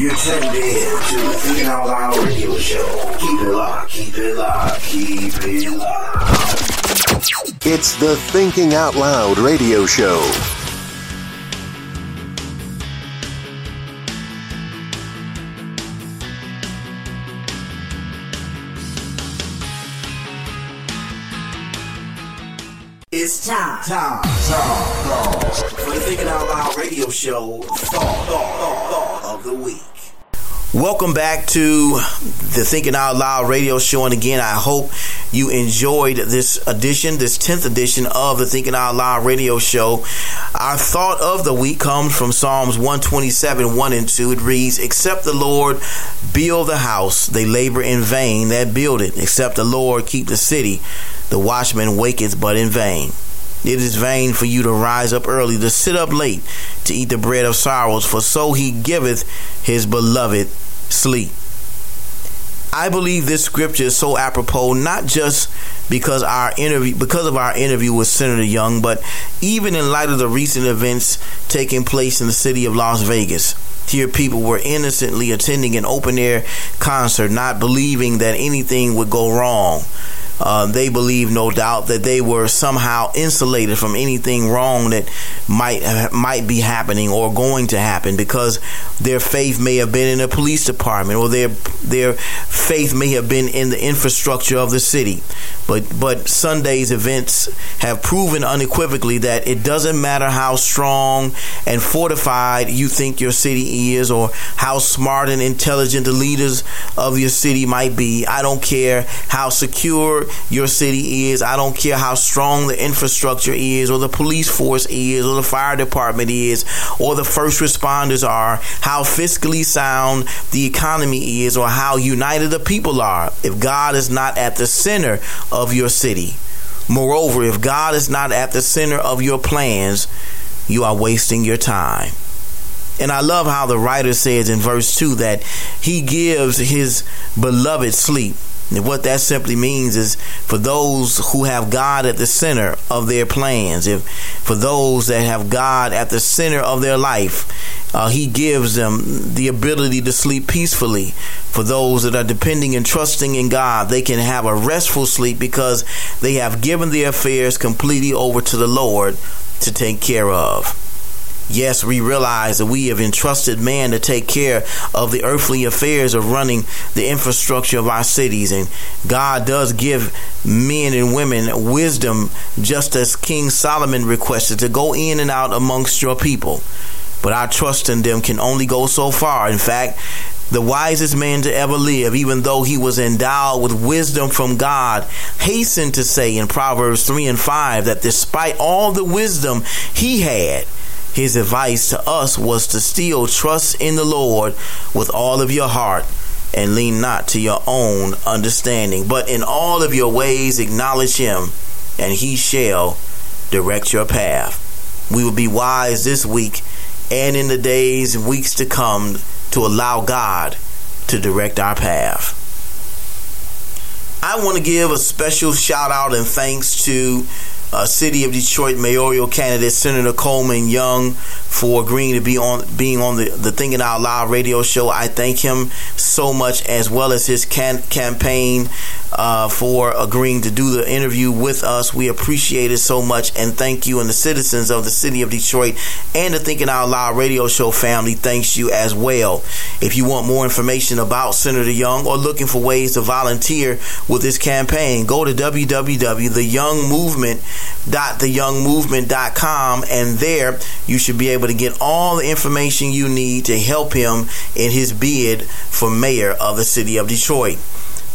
You're tuned in to the Thinking Out Loud Radio Show. Keep it locked, keep it locked, keep it locked. It's the Thinking Out Loud radio show. It's time. Time. Time. For the Thinking Out Loud radio show, thought, thought, thought of the week. Welcome back to the Thinking Out Loud radio show. And again, I hope you enjoyed this edition, this 10th edition of the Thinking Out Loud radio show. Our thought of the week comes from Psalms 127, 1 and 2. It reads, Except the Lord build the house, they labor in vain that build it. Except the Lord keep the city, the watchman waketh but in vain. It is vain for you to rise up early, to sit up late, to eat the bread of sorrows, for so he giveth his beloved sleep. I believe this scripture is so apropos, not just because our interview because of our interview with Senator Young, but even in light of the recent events taking place in the city of Las Vegas. Here, people were innocently attending an open air concert, not believing that anything would go wrong. Uh, they believe, no doubt, that they were somehow insulated from anything wrong that might might be happening or going to happen because their faith may have been in the police department or their their faith may have been in the infrastructure of the city. But but Sunday's events have proven unequivocally that it doesn't matter how strong and fortified you think your city is or how smart and intelligent the leaders of your city might be. I don't care how secure your city is. I don't care how strong the infrastructure is, or the police force is, or the fire department is, or the first responders are, how fiscally sound the economy is, or how united the people are. If God is not at the center of your city, moreover, if God is not at the center of your plans, you are wasting your time. And I love how the writer says in verse 2 that he gives his beloved sleep. And what that simply means is for those who have God at the center of their plans, if for those that have God at the center of their life, uh, He gives them the ability to sleep peacefully. For those that are depending and trusting in God, they can have a restful sleep because they have given their affairs completely over to the Lord to take care of. Yes, we realize that we have entrusted man to take care of the earthly affairs of running the infrastructure of our cities. And God does give men and women wisdom, just as King Solomon requested, to go in and out amongst your people. But our trust in them can only go so far. In fact, the wisest man to ever live, even though he was endowed with wisdom from God, hastened to say in Proverbs 3 and 5 that despite all the wisdom he had, his advice to us was to still trust in the Lord with all of your heart and lean not to your own understanding, but in all of your ways acknowledge him, and he shall direct your path. We will be wise this week and in the days and weeks to come to allow God to direct our path. I want to give a special shout out and thanks to uh, City of Detroit mayoral candidate Senator Coleman Young for agreeing to be on being on the, the Thinking Out Loud radio show. I thank him so much, as well as his can- campaign uh, for agreeing to do the interview with us. We appreciate it so much, and thank you. And the citizens of the City of Detroit and the Thinking Out Loud radio show family thanks you as well. If you want more information about Senator Young or looking for ways to volunteer with this campaign, go to www.theyoungmovement.com www.theyoungmovement.com and there you should be able to get all the information you need to help him in his bid for mayor of the city of Detroit.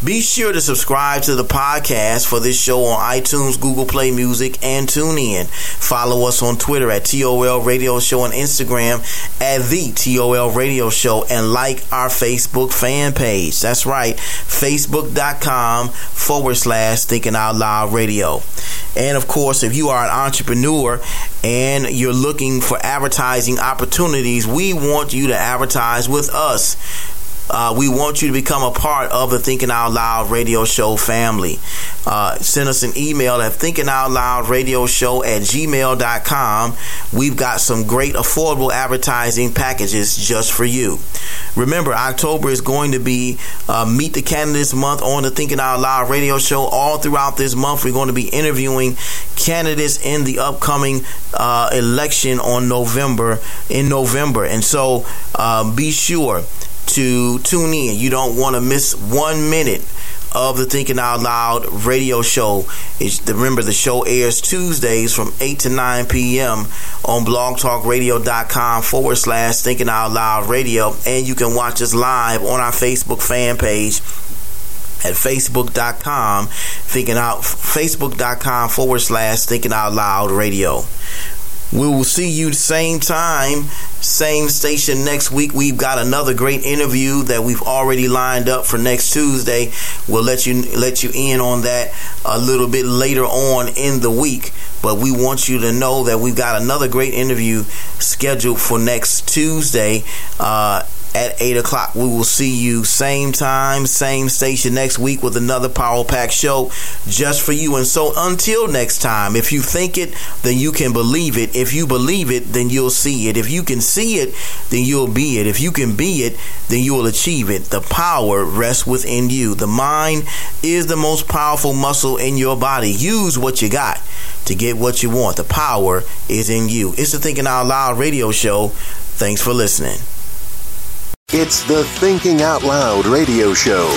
Be sure to subscribe to the podcast for this show on iTunes, Google Play Music, and TuneIn. Follow us on Twitter at TOL Radio Show and Instagram at the TOL Radio Show and like our Facebook fan page. That's right, facebook.com forward slash Thinking Out Loud Radio. And of course, if you are an entrepreneur and you're looking for advertising opportunities, we want you to advertise with us. Uh, we want you to become a part of the Thinking Out Loud radio show family. Uh, send us an email at thinking out loud radio show at gmail.com. We've got some great affordable advertising packages just for you. Remember, October is going to be uh, Meet the Candidates Month on the Thinking Out Loud radio show. All throughout this month, we're going to be interviewing candidates in the upcoming uh, election on November in November, and so uh, be sure to tune in. You don't want to miss one minute of the Thinking Out Loud radio show. Remember, the show airs Tuesdays from 8 to 9 p.m. on blogtalkradio.com forward slash Thinking Out Loud radio. And you can watch us live on our Facebook fan page at facebook.com thinking out facebook.com forward slash thinking out loud radio we will see you same time, same station next week. We've got another great interview that we've already lined up for next Tuesday. We'll let you let you in on that a little bit later on in the week. But we want you to know that we've got another great interview scheduled for next Tuesday. Uh, at 8 o'clock. We will see you same time, same station next week with another Power Pack show just for you. And so until next time, if you think it, then you can believe it. If you believe it, then you'll see it. If you can see it, then you'll be it. If you can be it, then you will achieve it. The power rests within you. The mind is the most powerful muscle in your body. Use what you got to get what you want. The power is in you. It's the Thinking Out Loud radio show. Thanks for listening. It's the Thinking Out Loud radio show.